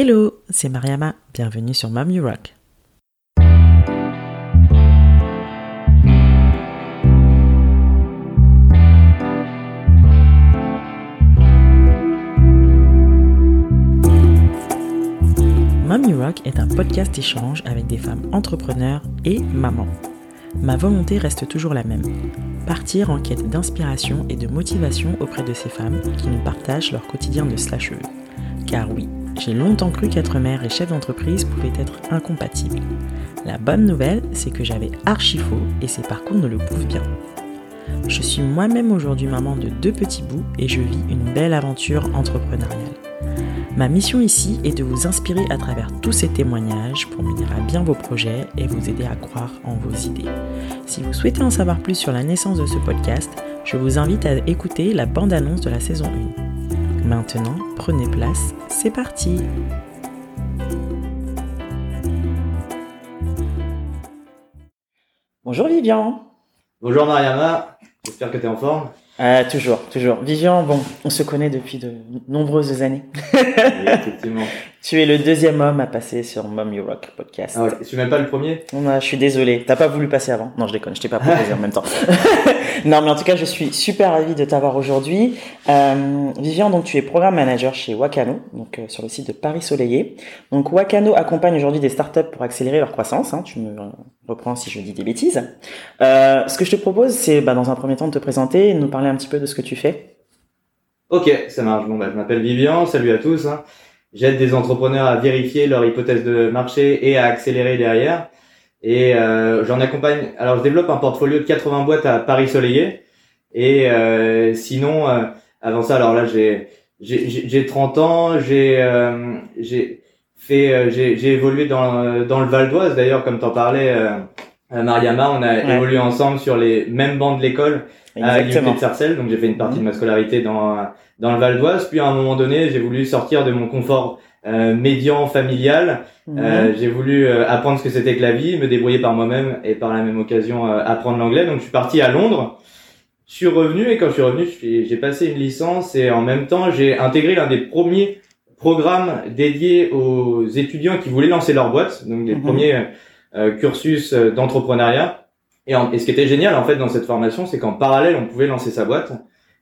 Hello, c'est Mariama, bienvenue sur Mom You Rock. Mom You Rock est un podcast échange avec des femmes entrepreneurs et mamans. Ma volonté reste toujours la même, partir en quête d'inspiration et de motivation auprès de ces femmes qui nous partagent leur quotidien de slasheuse. Car oui, j'ai longtemps cru qu'être mère et chef d'entreprise pouvaient être incompatibles. La bonne nouvelle, c'est que j'avais archi faux et ces parcours ne le prouvent bien. Je suis moi-même aujourd'hui maman de deux petits bouts et je vis une belle aventure entrepreneuriale. Ma mission ici est de vous inspirer à travers tous ces témoignages pour mener à bien vos projets et vous aider à croire en vos idées. Si vous souhaitez en savoir plus sur la naissance de ce podcast, je vous invite à écouter la bande-annonce de la saison 1. Maintenant, prenez place, c'est parti Bonjour Vivian Bonjour Mariama, j'espère que tu es en forme. Euh, toujours, toujours. Vivian, bon, on se connaît depuis de nombreuses années. Oui, effectivement. tu es le deuxième homme à passer sur Mom You Rock podcast. Ah ouais, je suis même pas le premier On a- je suis désolé. T'as pas voulu passer avant Non, je déconne. Je t'ai pas proposé en même temps. non, mais en tout cas, je suis super ravie de t'avoir aujourd'hui. Euh, Vivian, donc tu es programme manager chez Wakano, donc euh, sur le site de Paris Soleillé. Donc Wakano accompagne aujourd'hui des startups pour accélérer leur croissance. hein. tu me euh, reprends si je dis des bêtises. Euh, ce que je te propose, c'est bah, dans un premier temps de te présenter et de nous parler un petit peu de ce que tu fais. Ok, ça marche. Bon, bah, je m'appelle Vivian, salut à tous. hein. J'aide des entrepreneurs à vérifier leur hypothèse de marché et à accélérer derrière. Et euh, j'en accompagne. Alors, je développe un portfolio de 80 boîtes à Paris Soleillé. Et euh, sinon, euh, avant ça, alors là, j'ai j'ai j'ai- j'ai 30 ans. J'ai euh, j'ai fait euh, j'ai évolué dans dans le Val d'Oise. D'ailleurs, comme t'en parlais, euh, euh, Mariama, on a Ouais. évolué ensemble sur les mêmes bancs de l'école à l'université de Sarcelles, donc j'ai fait une partie Mhm. de ma scolarité dans dans le Val d'Oise. Puis à un moment donné, j'ai voulu sortir de mon confort euh, médian familial. Mhm. Euh, j'ai voulu euh, apprendre ce que c'était que la vie, me débrouiller par moi-même et par la même occasion euh, apprendre l'anglais. Donc je suis parti à Londres. Je suis revenu et quand je suis revenu, j'ai passé une licence et en même temps j'ai intégré l'un des premiers programmes dédiés aux étudiants qui voulaient lancer leur boîte, donc des Mhm. premiers euh, cursus euh, d'entrepreneuriat. Et, en- et ce qui était génial en fait dans cette formation, c'est qu'en parallèle on pouvait lancer sa boîte.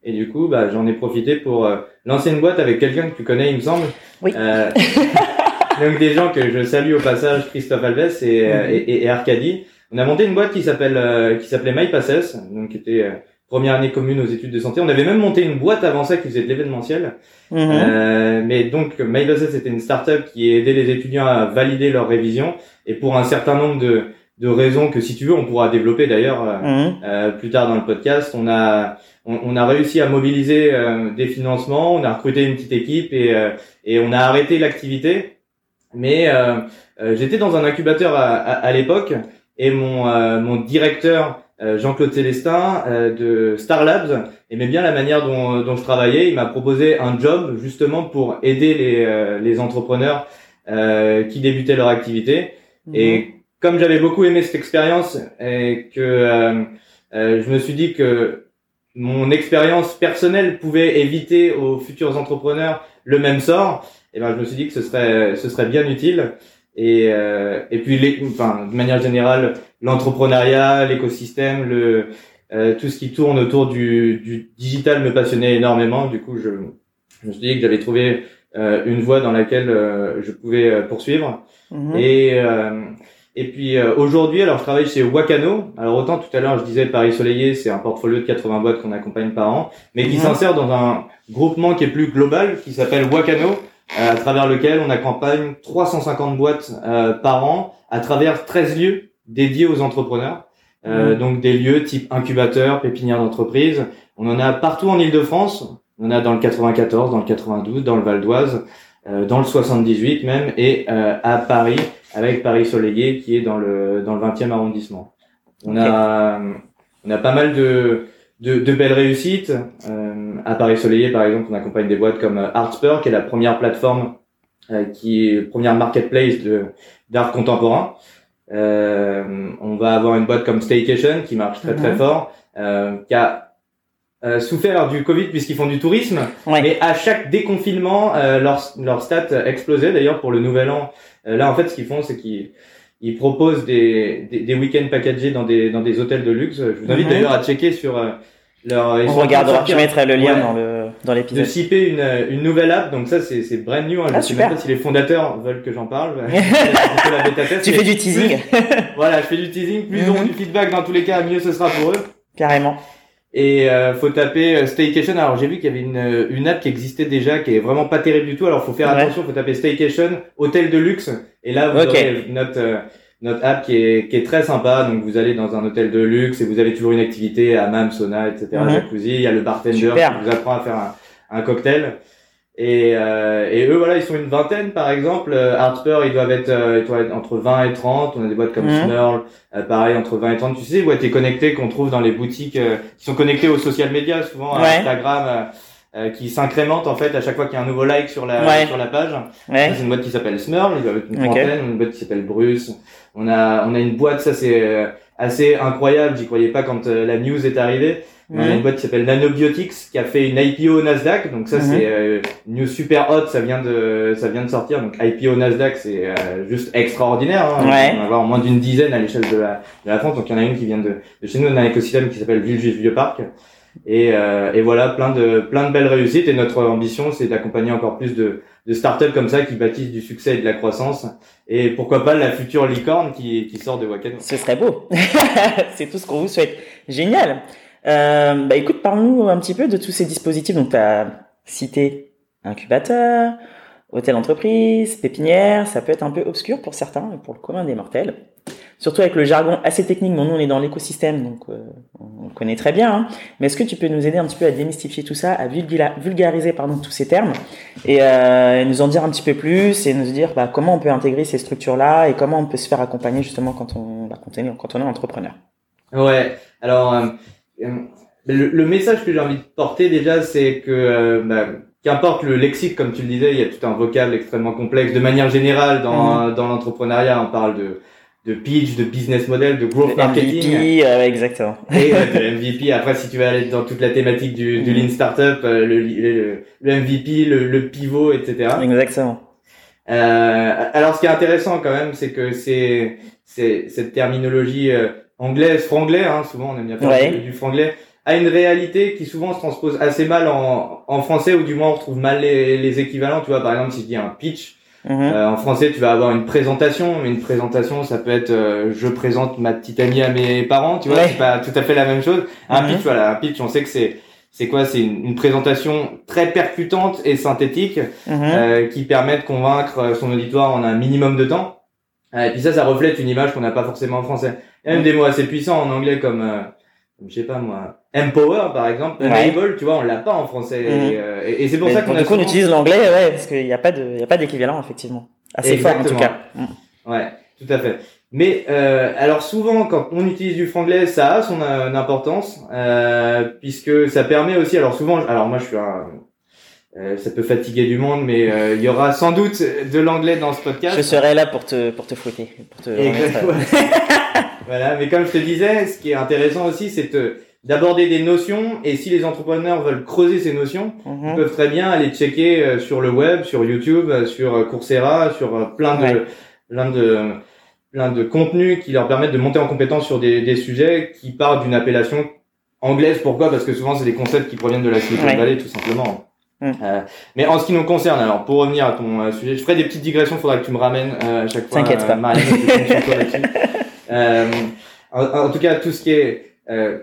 Et du coup, bah, j'en ai profité pour euh, lancer une boîte avec quelqu'un que tu connais, il me semble. Oui. Euh, donc des gens que je salue au passage, Christophe Alves et, euh, Mhm. et, et, et Arcadie. On a monté une boîte qui s'appelle euh, qui s'appelait MyPasses, donc qui était euh, première année commune aux études de santé. On avait même monté une boîte avant ça qui faisait de l'événementiel. Mhm. Euh, mais donc MyPasses c'était une startup qui aidait les étudiants à valider leur révision et pour un certain nombre de de raisons que si tu veux on pourra développer d'ailleurs euh, Mhm. euh, plus tard dans le podcast, on a on, on a réussi à mobiliser euh, des financements, on a recruté une petite équipe et euh, et on a arrêté l'activité. Mais j'étais dans un incubateur à, à, à l'époque et mon euh, mon directeur Jean-Claude Célestin euh, de Star Labs aimait bien la manière dont dont je travaillais. Il m'a proposé un job justement pour aider les euh, les entrepreneurs euh, qui débutaient leur activité. Mhm. Et comme j'avais beaucoup aimé cette expérience et que euh, euh, je me suis dit que mon expérience personnelle pouvait éviter aux futurs entrepreneurs le même sort, et ben je me suis dit que ce serait ce serait bien utile. Et euh, et puis les, enfin de manière générale l'entrepreneuriat, l'écosystème, le euh, tout ce qui tourne autour du, du digital me passionnait énormément. Du coup je je me suis dit que j'avais trouvé euh, une voie dans laquelle euh, je pouvais euh, poursuivre. Mhm. Et euh, et puis euh, aujourd'hui, alors je travaille chez Wakano. Alors autant tout à l'heure je disais Paris Soleillé, c'est un portfolio de 80 boîtes qu'on accompagne par an, mais qui Mhm. s'insère dans un groupement qui est plus global, qui s'appelle Wakano, à travers lequel on accompagne 350 boîtes euh, par an à travers 13 lieux dédiés aux entrepreneurs. Euh. Donc des lieux type incubateur, pépinière d'entreprise. On en a partout en Île-de-France. On en a dans le 94, dans le 92, dans le Val d'Oise, euh, dans le 78 même, et euh, à Paris avec Paris Soleillé qui est dans le dans le 20e arrondissement. On a on a pas mal de de, de belles réussites. Euh, à Paris Soleillé par exemple, on accompagne des boîtes comme Artspur qui est la première plateforme euh, qui est première marketplace de d'art contemporain. Euh, on va avoir une boîte comme Staycation qui marche très très Mhm. fort, euh, qui a euh, souffert du Covid puisqu'ils font du tourisme. Ouais. Mais à chaque déconfinement, euh, leur, leur stats explosaient. D'ailleurs, pour le nouvel an, euh, là, en fait, ce qu'ils font, c'est qu'ils ils proposent des, des, des week-ends packagés dans des, dans des hôtels de luxe. Je vous invite Mhm. d'ailleurs à checker sur euh, leur... ils On de regardera, je mettrai le lien Ouais. dans le dans de l'épisode. shipper une, une nouvelle app. Donc ça, c'est c'est brand new. Hein. Ah, je sais super. même pas si les fondateurs veulent que j'en parle. Je fais la bêta test, Tu fais du teasing, plus- voilà, je fais du teasing. Plus ils auront Mhm. du feedback dans tous les cas, mieux ce sera pour eux. carrément. Et euh, faut taper euh, Staycation. Alors j'ai vu qu'il y avait une, euh, une app qui existait déjà, qui est vraiment pas terrible du tout. Alors faut faire Ouais. attention, faut taper Staycation, hôtel de luxe. Et là vous Ok. aurez notre euh, notre app qui est qui est très sympa. Donc vous allez dans un hôtel de luxe et vous avez toujours une activité, hammam, sauna, etc. Mhm. Jacuzzi. Il y a le bartender Super. qui vous apprend à faire un, un cocktail. Et, euh, et eux, voilà, ils sont une vingtaine, par exemple. Euh, Harper, ils doivent être, euh, ils doivent être entre 20 et 30. On a des boîtes comme Mhm. Snurl, euh, pareil, entre 20 et 30. Tu sais, boîtes connectées qu'on trouve dans les boutiques, euh, qui sont connectées aux social media, souvent à Ouais. Instagram, euh, qui s'incrémentent, en fait, à chaque fois qu'il y a un nouveau like sur la, Ouais. sur la page. C'est une boîte qui s'appelle Smurl, ils doivent être une trentaine. Une boîte qui s'appelle Bruce. On a, on a une boîte, ça c'est assez incroyable. J'y croyais pas quand la news est arrivée. A une boîte qui s'appelle Nanobiotics qui a fait une IPO au Nasdaq. Donc ça Mhm. c'est euh, une news super hot, ça vient de ça vient de sortir. Donc IPO au Nasdaq c'est euh, juste extraordinaire. Hein. Ouais. On va avoir moins d'une dizaine à l'échelle de la de la France. Donc il y en a une qui vient de, de chez nous, on a un écosystème qui s'appelle Villejuif Vieux Parc. Et, euh, et voilà plein de plein de belles réussites. Et notre ambition c'est d'accompagner encore plus de de startups comme ça qui bâtissent du succès et de la croissance. Et pourquoi pas la future licorne qui qui sort de Wakano. Ce serait beau. c'est tout ce qu'on vous souhaite. Génial. Euh, bah écoute, parle-nous un petit peu de tous ces dispositifs. Donc, tu as cité incubateur, hôtel entreprise, pépinière. Ça peut être un peu obscur pour certains, et pour le commun des mortels. Surtout avec le jargon assez technique. Bon, nous, on est dans l'écosystème, donc euh, on connaît très bien. hein. Mais est-ce que tu peux nous aider un petit peu à démystifier tout ça, à vulgariser pardon, tous ces termes et, euh, nous en dire un petit peu plus et nous dire bah, comment on peut intégrer ces structures-là et comment on peut se faire accompagner justement quand on, bah, quand on, est, entrepreneur? Ouais. Alors, euh, le, le message que j'ai envie de porter déjà, c'est que euh, bah, qu'importe le lexique, comme tu le disais, il y a tout un vocable extrêmement complexe. De manière générale, dans, dans l'entrepreneuriat, on parle de de pitch, de business model, de growth marketing. MVP, euh, exactement. Et de MVP. Après, si tu veux aller dans toute la thématique du, du Mhm. lean startup, euh, le, le, le MVP, le, le pivot, etc. Exactement. Euh, alors, ce qui est intéressant quand même, c'est que c'est c'est cette terminologie euh, anglaise, franglais, hein, souvent on aime bien parler Ouais. du franglais, a une réalité qui souvent se transpose assez mal en, en français, ou du moins on retrouve mal les, les équivalents. Tu vois, par exemple, si je dis un pitch, Mhm. euh, en français, tu vas avoir une présentation, mais une présentation, ça peut être euh, je présente ma petite amie à mes parents, tu vois, Ouais. c'est pas tout à fait la même chose. Un Mhm. pitch, voilà, un pitch, on sait que c'est c'est quoi? C'est une, une présentation très percutante et synthétique Mhm. euh, qui permet de convaincre euh, son auditoire en un minimum de temps. Euh, et puis ça, ça reflète une image qu'on n'a pas forcément en français. Même des mots assez puissants en anglais comme, euh, je sais pas moi, empower par exemple, Ouais. enable, tu vois, on l'a pas en français. Mhm. Et, euh, et- et c'est pour Mais ça qu'on du coup, on utilise l'anglais, ouais, parce qu'il n'y a pas de, il y a pas d'équivalent, effectivement. Assez fort, en tout Exactement. cas. Mm. Ouais, tout à fait. Mais euh, alors souvent, quand on utilise du franglais, ça a son euh, importance euh, puisque ça permet aussi. Alors souvent, alors moi je suis un, euh, ça peut fatiguer du monde, mais euh, il y aura sans doute de l'anglais dans ce podcast. Je serai là pour te, pour te fouetter, pour te Exactement. voilà, mais comme je te disais, ce qui est intéressant aussi, c'est de- d'aborder des notions. Et si les entrepreneurs veulent creuser ces notions, euh, ils mhm. peuvent très bien aller checker euh, sur le web, sur YouTube, euh, sur euh, Coursera, sur plein de, Ouais. plein de, plein de contenus qui leur permettent de monter en compétence sur des, des sujets qui partent d'une appellation anglaise. Pourquoi? Parce que souvent, c'est des concepts qui proviennent de la Silicon Ouais. Valley, tout simplement. Mm. Euh, mais en ce qui nous concerne, alors pour revenir à ton euh, sujet, je ferai des petites digressions. Faudra que tu me ramènes euh, à chaque fois. T'inquiète pas. Marianne, Euh, en, en tout cas, tout ce qui est euh,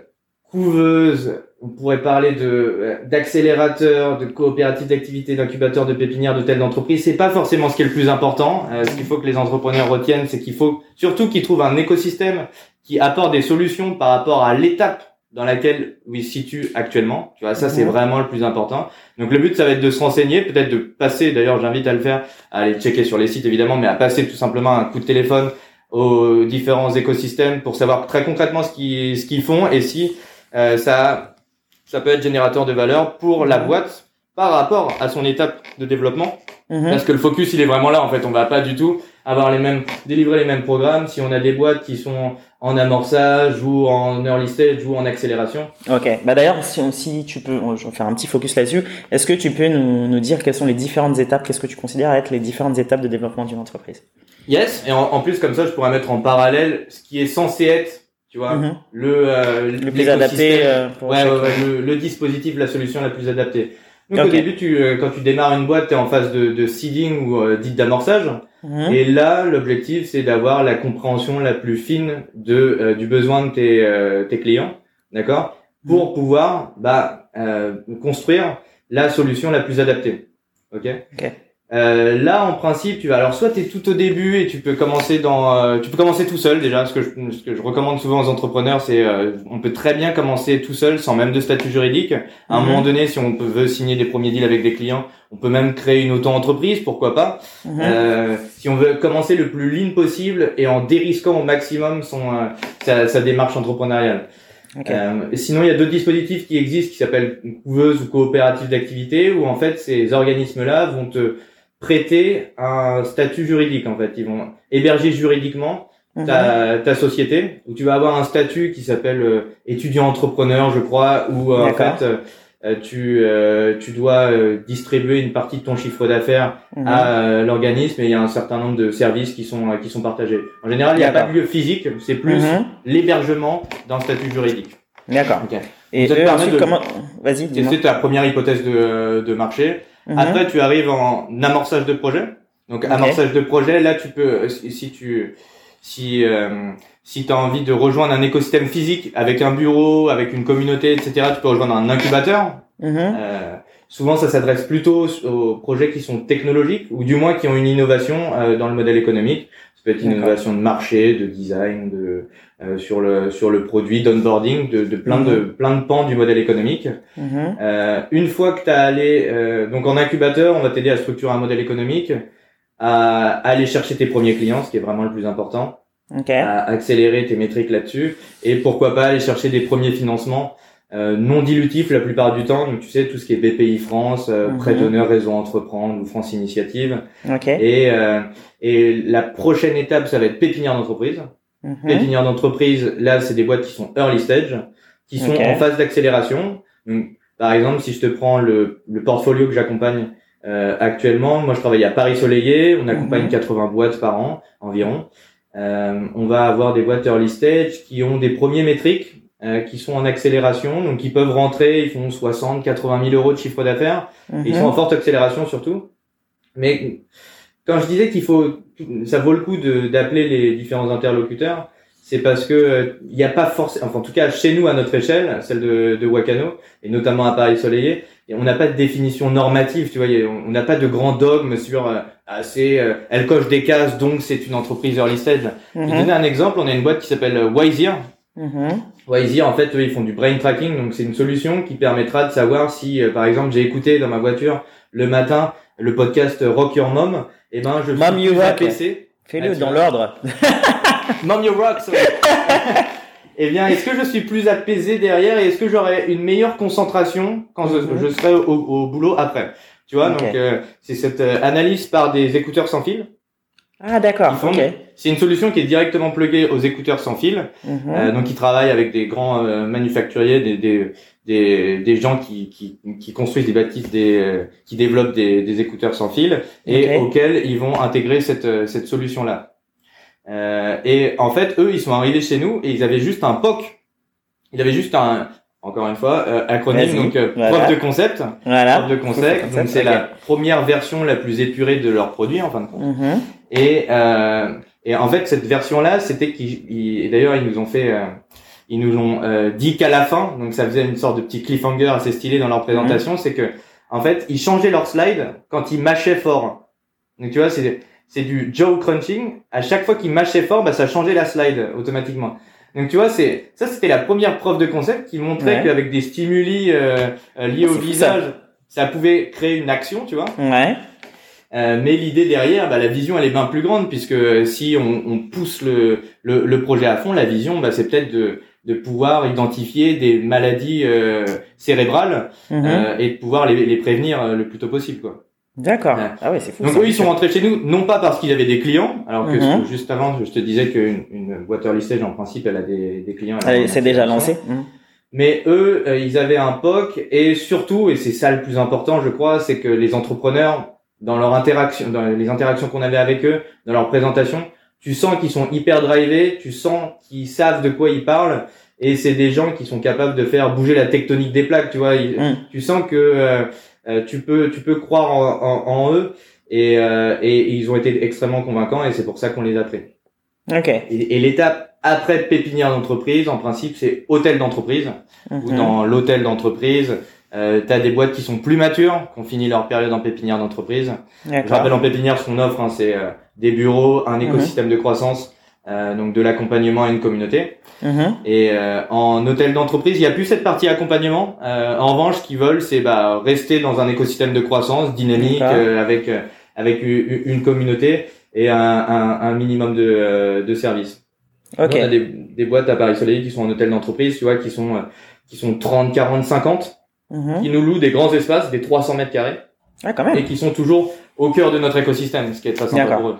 couveuse, on pourrait parler de euh, d'accélérateur, de coopérative d'activité, d'incubateur, de pépinière, d'hôtel d'entreprise. C'est pas forcément ce qui est le plus important. Euh, ce qu'il faut que les entrepreneurs retiennent, c'est qu'il faut surtout qu'ils trouvent un écosystème qui apporte des solutions par rapport à l'étape dans laquelle ils se situent actuellement. Tu vois, ça c'est Mhm. vraiment le plus important. Donc le but, ça va être de se renseigner, peut-être de passer. D'ailleurs, j'invite à le faire, à aller checker sur les sites évidemment, mais à passer tout simplement un coup de téléphone aux différents écosystèmes pour savoir très concrètement ce qu'ils ce qu'ils font et si euh, ça ça peut être générateur de valeur pour la boîte par rapport à son étape de développement. Mhm. parce que le focus il est vraiment là en fait. On va pas du tout avoir les mêmes délivrer les mêmes programmes. Si on a des boîtes qui sont en amorçage ou en early stage ou en accélération. Ok. Bah d'ailleurs, si, si tu peux, je vais faire un petit focus là-dessus. Est-ce que tu peux nous, nous dire quelles sont les différentes étapes? Qu'est-ce que tu considères être les différentes étapes de développement d'une entreprise? Yes. Et en, plus, comme ça, je pourrais mettre en parallèle ce qui est censé être, tu vois, Mhm. le euh, Le plus adapté euh, pour Ouais, ouais, ouais, le, le dispositif, la solution la plus adaptée. Donc au début, tu, euh, quand tu démarres une boîte, tu es en phase de, de seeding ou euh, dite d'amorçage. Mhm. Et là, l'objectif, c'est d'avoir la compréhension la plus fine de euh, du besoin de tes, euh, tes clients, d'accord, pour pouvoir bah, euh, construire la solution la plus adaptée. Ok? Ok. Euh, là, en principe, tu vas alors soit tu es tout au début et tu peux commencer dans, euh, tu peux commencer tout seul déjà. Ce que je, ce que je recommande souvent aux entrepreneurs, c'est euh, on peut très bien commencer tout seul sans même de statut juridique. À un Mhm. moment donné, si on peut, veut signer des premiers deals avec des clients, on peut même créer une auto-entreprise, pourquoi pas. Mhm. Euh, si on veut commencer le plus lean possible et en dérisquant au maximum son euh, sa, sa démarche entrepreneuriale. Ok. Euh, sinon, il y a d'autres dispositifs qui existent qui s'appellent couveuse ou coopérative d'activité où en fait ces organismes-là vont te prêter un statut juridique en fait. Ils vont héberger juridiquement Mhm. ta, ta société où tu vas avoir un statut qui s'appelle euh, étudiant entrepreneur, je crois, où euh, en fait euh, tu euh, tu dois euh, distribuer une partie de ton chiffre d'affaires Mhm. à euh, l'organisme et il y a un certain nombre de services qui sont euh, qui sont partagés. En général, il n'y a pas de lieu physique, c'est plus Mhm. l'hébergement d'un statut juridique. D'accord. Ok. Et eux, ensuite, de- comment Vas-y. C'est ta première hypothèse de, de marché. Mhm. Après, tu arrives en amorçage de projet. Donc, amorçage de projet, là, tu peux, si si tu, si, euh, si tu as envie de rejoindre un écosystème physique avec un bureau, avec une communauté, etc., tu peux rejoindre un incubateur. Mhm. Euh, souvent, ça s'adresse plutôt aux projets qui sont technologiques ou du moins qui ont une innovation euh, dans le modèle économique. Ça peut être une innovation de marché, de design, de euh, sur le sur le produit, d'onboarding, de, de plein de plein de pans du modèle économique. Mhm. Euh, une fois que tu as allé euh, donc en incubateur, on va t'aider à structurer un modèle économique, à aller chercher tes premiers clients, ce qui est vraiment le plus important, Ok. à accélérer tes métriques là-dessus, et pourquoi pas aller chercher des premiers financements euh, non dilutifs la plupart du temps. Donc tu sais tout ce qui est BPI France, euh, Mhm. prêt d'honneur, réseau entreprendre ou France Initiative. Ok. Et euh, et la prochaine étape, ça va être pépinière d'entreprise. Mhm. Pépinière d'entreprise, là, c'est des boîtes qui sont early stage, qui sont en phase d'accélération. Par exemple, si je te prends le, le portfolio que j'accompagne euh, actuellement, moi, je travaille à Paris Soleillé, on accompagne Mhm. 80 boîtes par an environ. Euh, on va avoir des boîtes early stage qui ont des premiers métriques euh, qui sont en accélération, donc ils peuvent rentrer, ils font 60, 80 000 euros de chiffre d'affaires. Mhm. Ils sont en forte accélération surtout. Mais quand je disais qu'il faut, ça vaut le coup d'appeler les différents interlocuteurs, c'est parce que euh, il n'y a pas forcément, enfin en tout cas chez nous à notre échelle, celle de, de Wakano et notamment à Paris Soleillé, et on n'a pas de définition normative, tu vois, on n'a pas de grand dogme sur euh, ah, c'est, euh, elle coche des cases donc c'est une entreprise early stage. Je vais Mhm. donner un exemple, on a une boîte qui s'appelle euh, Wiseer. Mhm. Wiseer, en fait, eux, ils font du brain tracking, donc c'est une solution qui permettra de savoir si, euh, par exemple, j'ai écouté dans ma voiture le matin le podcast Rock Your Mom, et ben je Mom suis You Rock. Fais-le Ah, dans l'ordre. Mom You Rock. Eh bien, est-ce que je suis plus apaisé derrière et est-ce que j'aurai une meilleure concentration quand je, Mhm. je serai au, au boulot après? Tu vois, donc euh, c'est cette euh, analyse par des écouteurs sans fil. Ah d'accord. Ils font- Ok. C'est une solution qui est directement pluguée aux écouteurs sans fil. Mhm. Euh, donc ils travaillent avec des grands euh, manufacturiers, des, des, des, des gens qui, qui, qui construisent des bâtisses, des, euh, qui développent des, des écouteurs sans fil et auxquels ils vont intégrer cette, euh, cette solution-là. Euh, et en fait, eux, ils sont arrivés chez nous et ils avaient juste un POC. Ils avaient juste un, encore une fois, euh, acronyme, donc euh, Voilà. preuve de concept. Voilà. Preuve de concept. Donc c'est la première version la plus épurée de leur produit en fin de compte. Mhm. Et, euh, et en fait, cette version-là, c'était qu'ils, d'ailleurs, ils nous ont fait, euh, ils nous ont euh, dit qu'à la fin, donc ça faisait une sorte de petit cliffhanger assez stylé dans leur présentation, c'est que, en fait, ils changeaient leur slide quand ils mâchaient fort. Donc tu vois, c'est c'est du jaw crunching. À chaque fois qu'ils mâchaient fort, bah ça changeait la slide automatiquement. Donc tu vois, c'est ça, c'était la première preuve de concept qui montrait Ouais. qu'avec des stimuli euh, euh, liés au visage, ça pouvait créer une action, tu vois. Ouais. Euh, mais l'idée derrière, bah, la vision, elle est bien plus grande puisque si on, on pousse le, le, le projet à fond, la vision, bah, c'est peut-être de, de pouvoir identifier des maladies euh, cérébrales Mhm. euh, et de pouvoir les, les prévenir euh, le plus tôt possible. Quoi. D'accord. Ah ouais, c'est fou. Donc ça. eux, ils sont rentrés chez nous, non pas parce qu'ils avaient des clients, alors que Mhm. juste avant, je te disais qu'une une boîte early stage, en principe, elle a des, des clients. elle c'est déjà interaction. lancé. Mhm. Mais eux, euh, ils avaient un POC et surtout, et c'est ça le plus important, je crois, c'est que les entrepreneurs, dans leur interaction, dans les interactions qu'on avait avec eux, dans leur présentation, tu sens qu'ils sont hyper drivés, tu sens qu'ils savent de quoi ils parlent, et c'est des gens qui sont capables de faire bouger la tectonique des plaques, tu vois. Ils- Mhm. Tu sens que euh, euh, tu peux, tu peux croire en, en- en eux, et, euh, et ils ont été extrêmement convaincants, et c'est pour ça qu'on les a pris. Ok. Et, et l'étape après pépinière d'entreprise, en principe, c'est hôtel d'entreprise ou Mhm. dans l'hôtel d'entreprise. Euh, tu as des boîtes qui sont plus matures, qui ont fini leur période en pépinière d'entreprise. Je rappelle en pépinière ce qu'on offre, hein, c'est euh, des bureaux, un Mhm. écosystème de croissance, euh, donc de l'accompagnement à une communauté. Mhm. Et euh, en hôtel d'entreprise, il n'y a plus cette partie accompagnement. Euh, en revanche, ce qu'ils veulent, c'est bah, rester dans un écosystème de croissance dynamique euh, avec euh, avec une communauté et un, un, un minimum de, euh, de services. Ok. On a des, des boîtes à Paris Soleil qui sont en hôtel d'entreprise, tu vois, qui sont euh, qui sont 30, 40, 50, Mhm. qui nous louent des grands espaces, des 300 mètres carrés, Ah, quand même. et qui sont toujours au cœur de notre écosystème, ce qui est très sympa pour eux.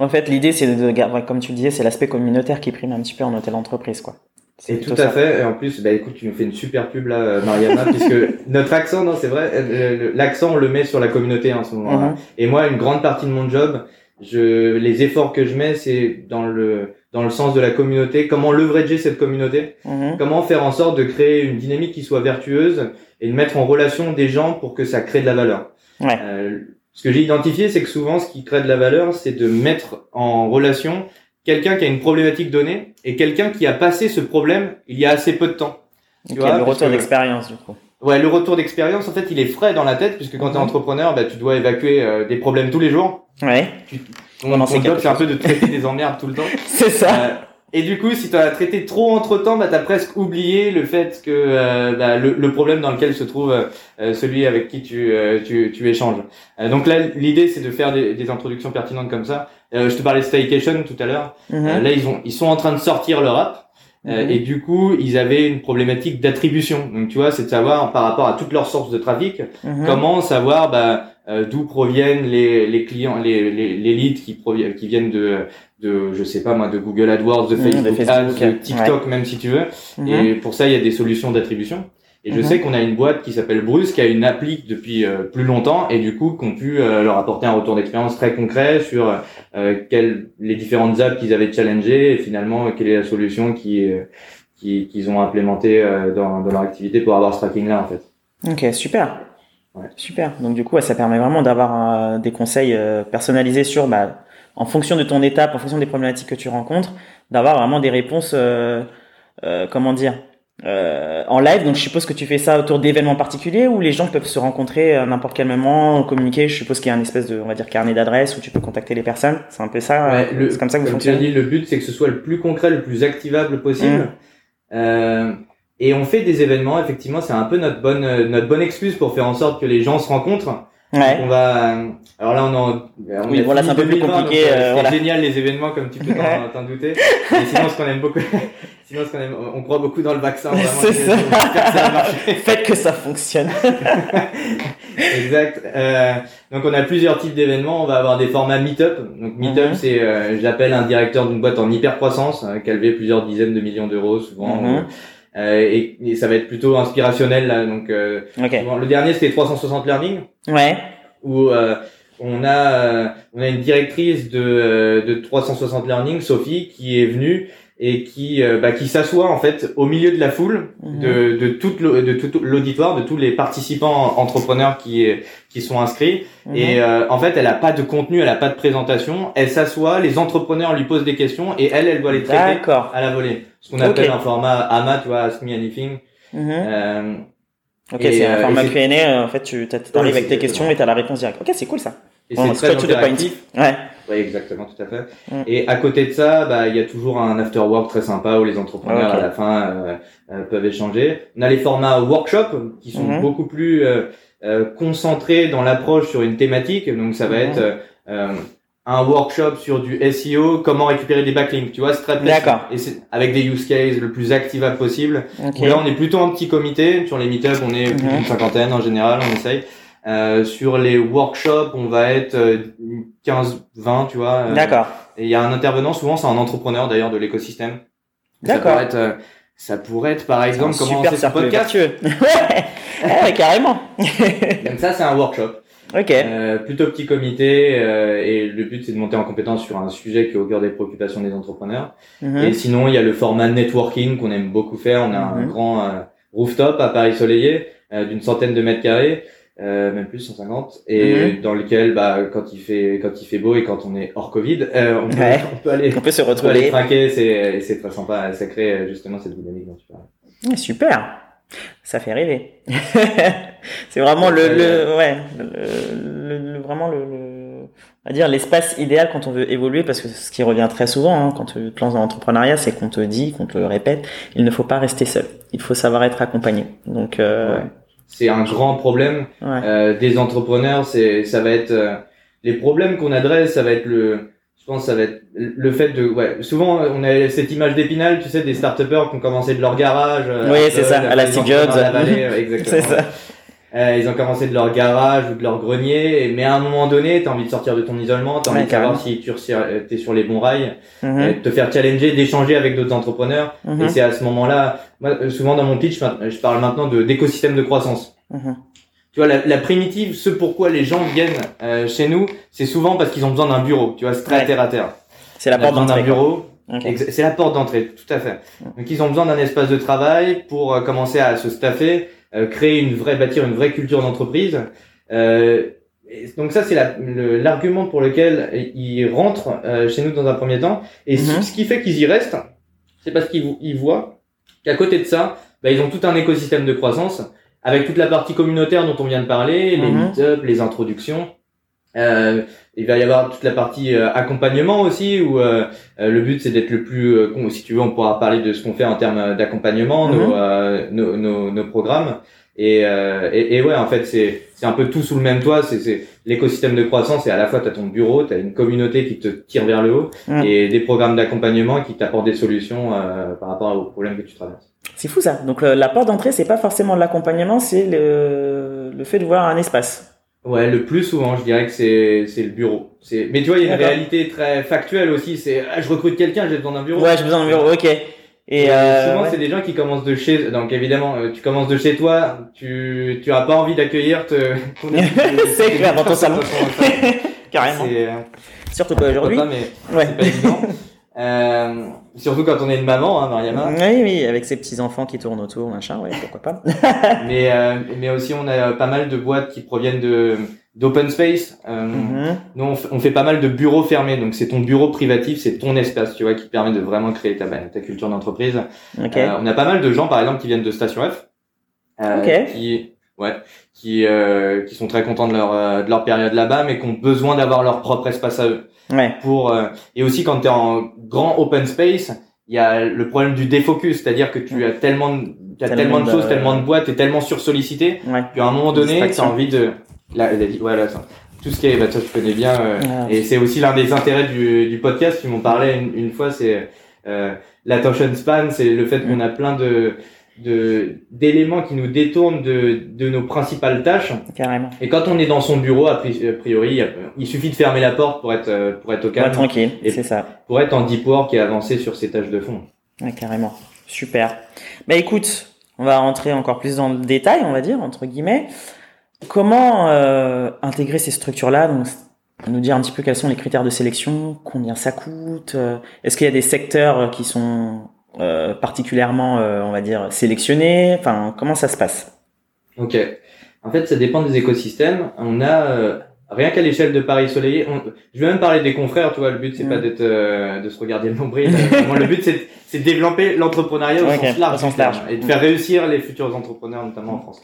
En fait, l'idée, c'est de garder, comme tu le disais, c'est l'aspect communautaire qui prime un petit peu en hôtel entreprise, quoi. C'est tout à ça. fait. Et en plus, bah écoute, tu nous fais une super pub là, euh, Mariana, puisque notre accent, non, c'est vrai, euh, l'accent on le met sur la communauté hein, en ce moment. Mhm. Et moi, une grande partie de mon job, je, les efforts que je mets, c'est dans le dans le sens de la communauté. Comment leverager cette communauté Mhm. Comment faire en sorte de créer une dynamique qui soit vertueuse et de mettre en relation des gens pour que ça crée de la valeur. Ouais. Euh, ce que j'ai identifié, c'est que souvent, ce qui crée de la valeur, c'est de mettre en relation quelqu'un qui a une problématique donnée et quelqu'un qui a passé ce problème il y a assez peu de temps. Tu vois, le retour d'expérience, du coup. Ouais, le retour d'expérience, en fait, il est frais dans la tête puisque quand tu es Mhm. entrepreneur, bah, tu dois évacuer euh, des problèmes tous les jours. Ouais. Job, c'est un peu de traiter des emmerdes tout le temps. C'est ça. Euh, et du coup, si tu as traité trop entre temps, bah, tu as presque oublié le fait que euh, bah, le, le problème dans lequel se trouve euh, celui avec qui tu, euh, tu, tu échanges. Euh, donc là, l'idée, c'est de faire des, des introductions pertinentes comme ça. Euh, je te parlais de Staycation tout à l'heure. Mhm. Euh, là, ils, ont, ils sont en train de sortir leur app. Euh, Mhm. Et du coup, ils avaient une problématique d'attribution. Donc, tu vois, c'est de savoir par rapport à toutes leurs sources de trafic, Mhm. comment savoir bah, euh, d'où proviennent les, les clients, les, les, les leads qui, proviennent, qui viennent de, de, je sais pas moi, de Google AdWords, de Mhm, Facebook, de Facebook, Ads, de ouais. TikTok, même si tu veux. Mhm. Et pour ça, il y a des solutions d'attribution. Et je Mhm. sais qu'on a une boîte qui s'appelle Bruce, qui a une appli depuis euh, plus longtemps, et du coup, qu'on pu euh, leur apporter un retour d'expérience très concret sur euh, quelles les différentes apps qu'ils avaient challengées, et finalement, quelle est la solution qui euh, qui- qu'ils ont implémentée euh, dans, dans leur activité pour avoir ce tracking-là, en fait. Ok, super. Ouais. Super. Donc du coup, ouais, ça permet vraiment d'avoir euh, des conseils euh, personnalisés sur, bah, en fonction de ton étape, en fonction des problématiques que tu rencontres, d'avoir vraiment des réponses, euh, euh, comment dire, euh, en live. Donc je suppose que tu fais ça autour d'événements particuliers où les gens peuvent se rencontrer à n'importe quel moment, communiquer. Je suppose qu'il y a un espèce de, on va dire, carnet d'adresses où tu peux contacter les personnes. C'est un peu ça. Ouais, c'est comme ça que vous fonctionnez. dit, le but, c'est que ce soit le plus concret, le plus activable possible. Mm. Euh, et on fait des événements, effectivement, c'est un peu notre bonne euh, notre bonne excuse pour faire en sorte que les gens se rencontrent. Ouais. On va. euh, Alors là, on en. on Oui, voilà, c'est un peu plus 2020, compliqué, euh, euh, c'est voilà. génial les événements, comme tu peux t'en douter. Mais sinon, ce qu'on aime beaucoup, sinon ce qu'on aime, on croit beaucoup dans le vaccin. Vraiment, C'est ça. que ça. Faites que ça fonctionne. exact. Euh, donc on a plusieurs types d'événements. On va avoir des formats meet-up. Donc meet-up, Mhm. c'est, euh, j'appelle un directeur d'une boîte en hyper croissance, euh, qui a levé plusieurs dizaines de millions d'euros souvent. Mhm. Euh, et, et ça va être plutôt inspirationnel là. Donc euh, Ok. souvent- le dernier c'était 360 learning. Ouais. où euh, on a euh, on a une directrice de euh, de 360 learning Sophie qui est venue et qui euh, bah, qui s'assoit en fait au milieu de la foule Mhm. de de toute de tout l'auditoire de tous les participants entrepreneurs qui qui sont inscrits Mhm. et euh, en fait elle a pas de contenu elle a pas de présentation elle s'assoit les entrepreneurs lui posent des questions et elle elle doit les traiter à la volée ce qu'on appelle un format AMA tu vois Ask Me Anything euh, Ok, c'est un euh, format Q&A. En fait, tu t'arrives avec tes questions et t'as la réponse directe. Ok, c'est cool ça. et Bon, c'est très interactif Ouais. Oui, exactement, tout à fait. Mm. Et à côté de ça, bah, il y a toujours un after work très sympa où les entrepreneurs à la fin euh, euh, peuvent échanger. On a les formats workshop qui sont Mhm. beaucoup plus euh, euh, concentrés dans l'approche sur une thématique. Donc ça va Mhm. être euh, un workshop sur du SEO, comment récupérer des backlinks. Tu vois, c'est très. D'accord. Et c'est avec des use cases le plus activable possible. Ok. Où là, on est plutôt en petit comité. Sur les meetups, on est plus Mhm. d'une cinquantaine en général, on essaye. Euh, sur les workshops, on va être 15-20, tu vois. D'accord. Et il y a un intervenant, souvent c'est un entrepreneur d'ailleurs de l'écosystème. D'accord. Ça pourrait être, ça pourrait être par exemple comment super lancer son podcast. ouais, ouais, carrément. Donc ça c'est un workshop. Ok. Euh, plutôt petit comité euh, et le but c'est de monter en compétence sur un sujet qui est au cœur des préoccupations des entrepreneurs. Mhm. Et sinon il y a le format networking qu'on aime beaucoup faire. On a un Mhm. grand euh, rooftop à Paris Soleillé euh, d'une centaine de mètres carrés, euh, même plus 150, et Mhm. dans lequel bah quand il fait quand il fait beau et quand on est hors Covid, euh, on, peut, Ouais. on peut aller On peut se on peut aller retrouver. trinquer. C'est c'est très sympa. Ça crée euh, justement cette dynamique dont tu parles. Super. Ça fait rêver. c'est vraiment le, le, ouais, le, le- le- vraiment le, le- on va dire l'espace idéal quand on veut évoluer parce que ce qui revient très souvent hein, quand tu te lances dans l'entrepreneuriat, c'est qu'on te dit, qu'on te le répète, il ne faut pas rester seul. Il faut savoir être accompagné. Donc, euh, Ouais. C'est un grand problème. ouais. euh, des entrepreneurs, c'est ça va être euh, les problèmes qu'on adresse, ça va être le je pense que ça va être le fait de ouais, souvent on a cette image d'épinal, tu sais des start-upers qui ont commencé de leur garage euh, Oui, c'est ça, à la Steve Jobs. euh, c'est ça. Euh, ils ont commencé de leur garage ou de leur grenier, mais à un moment donné, tu as envie de sortir de ton isolement, tu as Ouais, envie de savoir si tu es sur les bons rails, euh, de te faire challenger, d'échanger avec d'autres entrepreneurs. mhm, Et c'est à ce moment-là, moi, euh, souvent dans mon pitch, je parle maintenant de d'écosystème de croissance. mhm. Tu vois, la, la primitive, ce pourquoi les gens viennent euh, chez nous, c'est souvent parce qu'ils ont besoin d'un bureau. Tu vois, c'est très Ouais. terre à terre. C'est la porte besoin d'un bureau. C'est la porte d'entrée, tout à fait. Donc ils ont besoin d'un espace de travail pour euh, commencer à se staffer, euh, créer une vraie, bâtir une vraie culture d'entreprise. Euh, donc ça c'est la- le- l'argument pour lequel ils rentrent euh, chez nous dans un premier temps. Et ce- Mhm. ce qui fait qu'ils y restent, c'est parce qu'ils ils voient qu'à côté de ça, bah, ils ont tout un écosystème de croissance avec toute la partie communautaire dont on vient de parler, les Mhm. meet-ups, les introductions. Euh, il va y avoir toute la partie euh, accompagnement aussi où euh, euh, le but c'est d'être le plus euh, si tu veux on pourra parler de ce qu'on fait en termes euh, d'accompagnement nos, euh, nos, nos nos programmes et, euh, et et ouais en fait c'est c'est un peu tout sous le même toit c'est c'est l'écosystème de croissance et à la fois tu as ton bureau tu as une communauté qui te tire vers le haut Mhm. et des programmes d'accompagnement qui t'apportent des solutions euh, par rapport aux problèmes que tu traverses C'est fou ça. Donc le- la porte d'entrée, c'est pas forcément l'accompagnement, c'est le, le fait de voir un espace. Ouais, le plus souvent, je dirais que c'est c'est le bureau. C'est mais tu vois, il y a une réalité très factuelle aussi. C'est ah, je recrute quelqu'un, j'ai besoin d'un bureau. Ouais, j'ai besoin d'un bureau. Ok. Et Et euh, souvent, ouais. c'est des gens qui commencent de chez. Donc évidemment, euh, tu commences de chez toi, tu tu as pas envie d'accueillir te. C'est clair, dans ton salon. carrément. Euh, Surtout pas aujourd'hui. mais Ouais. c'est pas évident. Euh, surtout quand on est une maman, hein, Mariama. Oui, oui, avec ses petits enfants qui tournent autour, machin, ouais, pourquoi pas. mais euh, mais aussi, on a pas mal de boîtes qui proviennent de d'open space. Euh, Mhm. Nous, on fait, on fait pas mal de bureaux fermés, donc c'est ton bureau privatif, c'est ton espace, tu vois, qui permet de vraiment créer ta, ta culture d'entreprise. Ok. Euh, on a pas mal de gens, par exemple, qui viennent de Station F, euh, Ok. qui, ouais, qui, euh, qui sont très contents de leur, euh, de leur période là-bas, mais qui ont besoin d'avoir leur propre espace à eux. Ouais. Pour, euh, et aussi quand tu es en grand open space, il y a le problème du défocus, c'est-à-dire que tu as tellement, de- t'as Tellement tellement de de- choses, tellement de boîtes, t'es tellement sursollicité, Ouais. puis à un moment donné, tu as envie de, là, voilà, ça. tout ce qui est, bah, toi, tu connais bien, euh, Ah. et c'est aussi l'un des intérêts du, du podcast, ils m'ont parlé une, une fois, c'est euh, l'attention span, c'est le fait qu'on a plein de de d'éléments qui nous détournent de, de nos principales tâches. Carrément. Et quand on est dans son bureau, a a priori, il suffit de fermer la porte pour être euh, pour être au Ouais, calme, tranquille, Et- c'est ça. pour être en deep work et avancer sur ses tâches de fond. Ouais, carrément. Super. Bah écoute, on va rentrer encore plus dans le détail, on va dire, entre guillemets. Comment euh, intégrer ces structures-là? Donc, nous dire un petit peu quels sont les critères de sélection, combien ça coûte, euh, est-ce qu'il y a des secteurs euh, qui sont euh, particulièrement, euh, on va dire, sélectionnés Enfin, comment ça se passe? Ok. En fait, ça dépend des écosystèmes. On a euh, rien qu'à l'échelle de Paris Soleil. On... Je vais même parler des confrères. Tu vois, le but c'est Mm. pas d'être euh, de se regarder le nombril. Euh, Vraiment, le but c'est c'est de développer l'entrepreneuriat au Ok, sens large, au sens large. et de faire réussir les futurs entrepreneurs, notamment en France.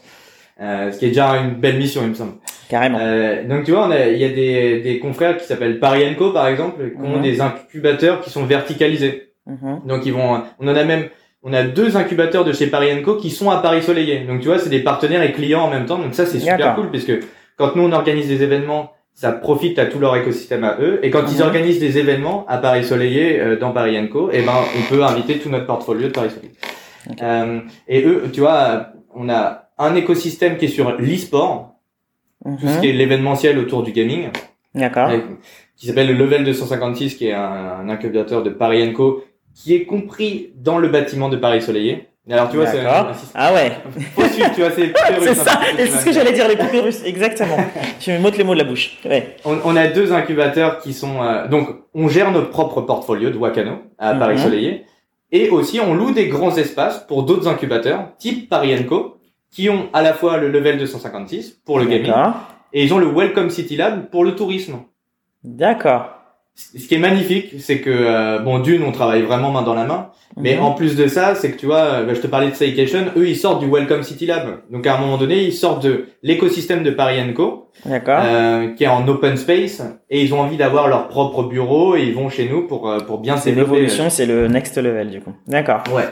Euh, ce qui est déjà une belle mission, il me semble. Carrément. Euh, donc tu vois, on a, il y a des, des confrères qui s'appellent Paris Co par exemple, qui ont Mhm. des incubateurs qui sont verticalisés. Mhm. Donc ils vont, on en a même, on a deux incubateurs de chez Paris Co qui sont à Paris Soleillé. Donc tu vois, c'est des partenaires et clients en même temps. Donc ça c'est super cool puisque quand nous on organise des événements, ça profite à tout leur écosystème à eux. Et quand ils Mhm. organisent des événements à Paris Soleillé euh, dans Paris Co, et ben on peut inviter tout notre portfolio de Paris Soleillé. Ok. Euh, et eux, tu vois, on a un écosystème qui est sur l'e-sport. tout ce qui est l'événementiel autour du gaming. D'accord. Qui s'appelle le Level 256, qui est un, un incubateur de Paris Co, qui est compris dans le bâtiment de Paris Soleillé. Alors tu vois, c'est ah ouais. Suivre, tu vois, c'est C'est ça. C'est ce que j'allais dire, les poupées russes, exactement. tu me m'ôtes les mots de la bouche. Ouais. On, on, a deux incubateurs qui sont euh, donc on gère notre propre portfolio de Wakano à Paris mhm. Soleillé et aussi on loue des grands espaces pour d'autres incubateurs type Paris Co qui ont à la fois le level 256 pour le gaming et ils ont le Welcome City Lab pour le tourisme. D'accord. Ce qui est magnifique, c'est que euh, bon d'une, on travaille vraiment main dans la main, mais mhm. en plus de ça, c'est que tu vois, euh, bah, je te parlais de Staycation, eux ils sortent du Welcome City Lab, donc à un moment donné, ils sortent de l'écosystème de Paris Co, euh, qui est en open space, et ils ont envie d'avoir leur propre bureau, et ils vont chez nous pour pour bien C'est l'évolution, c'est le next level du coup. D'accord. Ouais.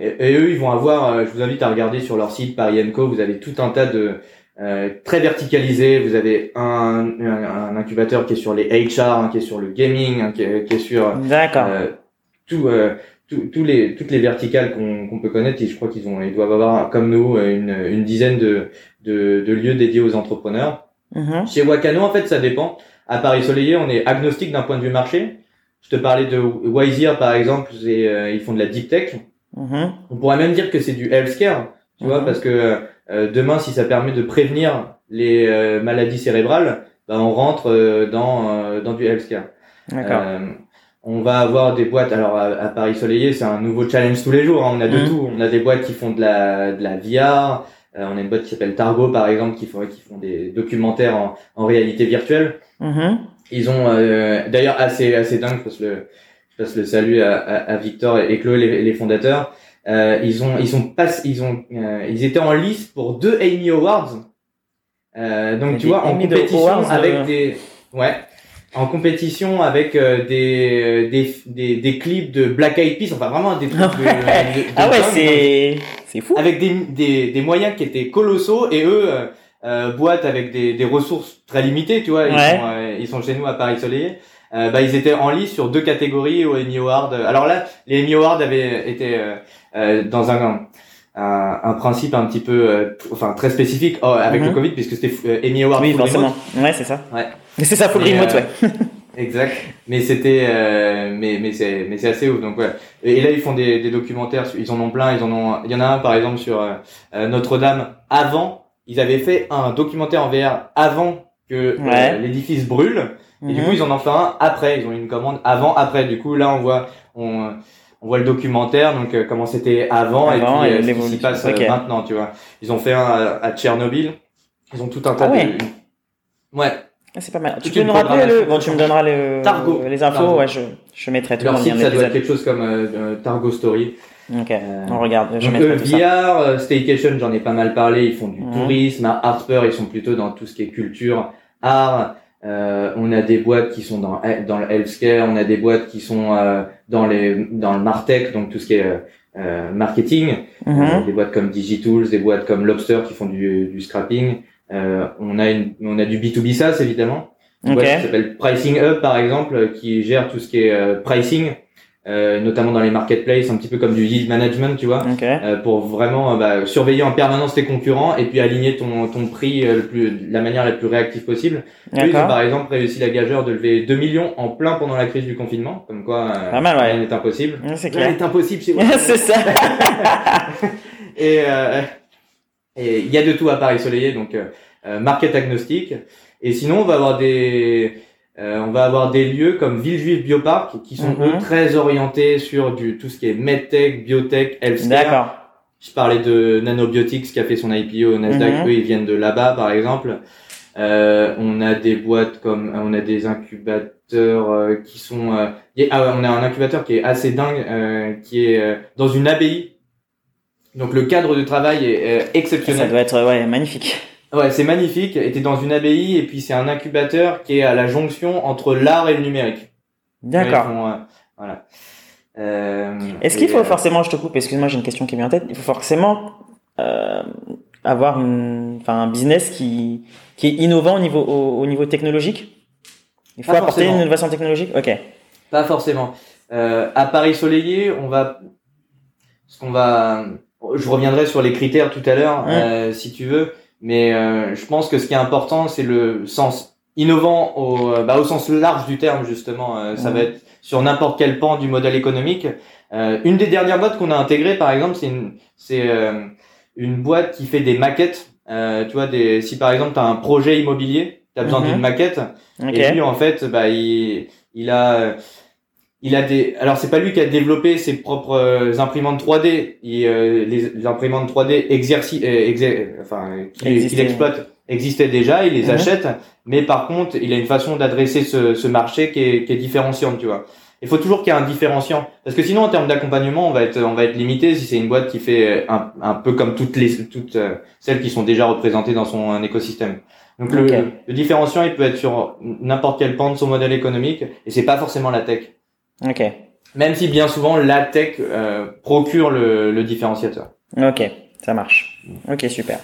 Et, eux, ils vont avoir, je vous invite à regarder sur leur site Paris Co, vous avez tout un tas de euh, très verticalisé. Vous avez un, un, incubateur qui est sur les HR, qui est sur le gaming, qui, est, qui, est, sur euh, tout, euh, tous les toutes les verticales qu'on peut connaître. Et je crois qu'ils ont ils doivent avoir comme nous une, une dizaine de, de, de lieux dédiés aux entrepreneurs. Mm-hmm. Chez Wakano, en fait, ça dépend. À Paris Soleillé, on est agnostique d'un point de vue marché. Je te parlais de Wiseer, par exemple, et, ils font de la deep tech. Mm-hmm. On pourrait même dire que c'est du healthcare, tu vois, mm-hmm. parce que euh, demain, si ça permet de prévenir les euh, maladies cérébrales, bah, on rentre euh, dans dans du healthcare. on va avoir des boîtes. Alors à, Paris Soleillé, c'est un nouveau challenge tous les jours. Hein. On a de mmh. tout. On a des boîtes qui font de la de la VR. on a une boîte qui s'appelle Targo par exemple qui font qui font des documentaires en, en réalité virtuelle. Mmh. Ils ont d'ailleurs assez assez dingue. Je passe le je passe le salut à, à, Victor et Chloé les, les fondateurs. Euh, ils ont, ils sont pas, ils ont, euh, ils étaient en lice pour deux Amy Awards. Euh, donc tu vois, en compétition avec euh. des, ouais, en compétition avec euh, des, des, des, des, clips de Black Eyed Peas, enfin vraiment des trucs de, de, ah ouais, c'est, c'est fou. Avec des, des, des moyens qui étaient colossaux et eux. Euh, boîte avec des, des ressources très limitées, tu vois, ils, sont, ils sont chez nous à Paris Soleil. Euh, bah, ils étaient en lice sur deux catégories au Emmy Award. Alors là, les Emmy Awards avaient été euh, dans un, un, un, principe un petit peu, euh, enfin très spécifique oh, avec le mhm. Covid, puisque c'était euh, Emmy Award. Oui, forcément. Ouais, c'est ça. Ouais. Mais c'est ça, full remote, ouais. exact. Mais c'était, mais mais c'est mais c'est assez ouf. Donc ouais. Et, là ils font des, des documentaires. Ils en ont plein. Ils en ont. Il y en a un par exemple sur Notre-Dame. Avant, ils avaient fait un documentaire en VR avant que l'édifice brûle. Et du mhm. coup, ils en ont fait un après. Ils ont eu une commande avant, après. Du coup, là, on voit, on, on voit le documentaire, donc euh, comment c'était avant, et puis euh, ce qui se passe euh, maintenant, tu vois. Ils ont fait un à, Tchernobyl. Ils ont tout un tas ah ouais. de... Ouais. Ah, c'est pas mal. Tu peux me rappeler le... Bon, tu me donneras le... Targo. les infos, ouais, je, je mettrai tout Leur site, ça doit être quelque chose comme Targo Story. Ok, on regarde. Je donc, mettrai tout VR, Staycation, j'en ai pas mal parlé. Ils font du mhm. tourisme. Harper, ils sont plutôt dans tout ce qui est culture, art. Euh, on a des boîtes qui sont dans dans le healthcare, on a des boîtes qui sont euh, dans les dans le martech, donc tout ce qui est euh, marketing, mhm. des boîtes comme Digitools, des boîtes comme Lobster qui font du, du scrapping. on a une, on a du B2B SaaS évidemment. Une boîte qui s'appelle Pricing Hub par exemple, qui gère tout ce qui est pricing euh, notamment dans les marketplaces, un petit peu comme du yield management, tu vois, euh, pour vraiment euh, bah, surveiller en permanence tes concurrents et puis aligner ton, ton prix le plus, de la manière la plus réactive possible. Ont par exemple réussi la gageure de lever 2 millions en plein pendant la crise du confinement, comme quoi pas mal, ouais. rien n'est impossible. c'est clair. Rien n'est impossible chez moi. c'est ça. et et il y a de tout à Paris Soleillé, donc market agnostique. Et sinon, on va avoir des euh, on va avoir des lieux comme Villejuif Biopark qui sont eux mhm. très orientés sur du tout ce qui est medtech, biotech, healthcare. D'accord. Je parlais de Nanobiotics qui a fait son IPO au Nasdaq. Mhm. Eux, ils viennent de là-bas, par exemple. Euh, on a des boîtes comme, on a des incubateurs euh, qui sont. Euh, ah on a un incubateur qui est assez dingue, qui est dans une abbaye. Donc le cadre de travail est exceptionnel. Ça doit être ouais magnifique. Ouais, c'est magnifique. Et t'es dans une abbaye et puis c'est un incubateur qui est à la jonction entre l'art et le numérique. D'accord. Euh, voilà. Euh, Est-ce qu'il faut euh, forcément, je te coupe, excuse-moi, j'ai une question qui vient en tête. Il faut forcément euh, avoir une, enfin, un business qui qui est innovant au niveau au, niveau technologique? Il faut apporter une innovation technologique? Ok. Pas forcément. Euh, à Paris Soleillé, on va, ce qu'on va, je reviendrai sur les critères tout à l'heure, euh, si tu veux mais je pense que ce qui est important, c'est le sens innovant au, bah, au sens large du terme justement. ça va être sur n'importe quel pan du modèle économique. une des dernières boîtes qu'on a intégrées, par exemple, c'est une, c'est une boîte qui fait des maquettes. tu vois, des, si par exemple tu as un projet immobilier, tu as besoin mhm. d'une maquette. Et lui, en fait, bah, il, il a, il a des, alors c'est pas lui qui a développé ses propres euh, imprimantes 3D. Il, euh, les, imprimantes 3D exerci, euh, enfin, qu'il exploite existaient déjà, il les mhm. achète. Mais par contre, il a une façon d'adresser ce, ce marché qui est, qui est différenciante, tu vois. Il faut toujours qu'il y ait un différenciant, parce que sinon en termes d'accompagnement, on va être, on va être limité si c'est une boîte qui fait un, un peu comme toutes les, toutes celles qui sont déjà représentées dans son écosystème. Donc le, le, différenciant, il peut être sur n'importe quel pan de son modèle économique, et c'est pas forcément la tech. Ok. Même si bien souvent la tech euh, procure le, le, différenciateur. Ok, ça marche. Ok, super.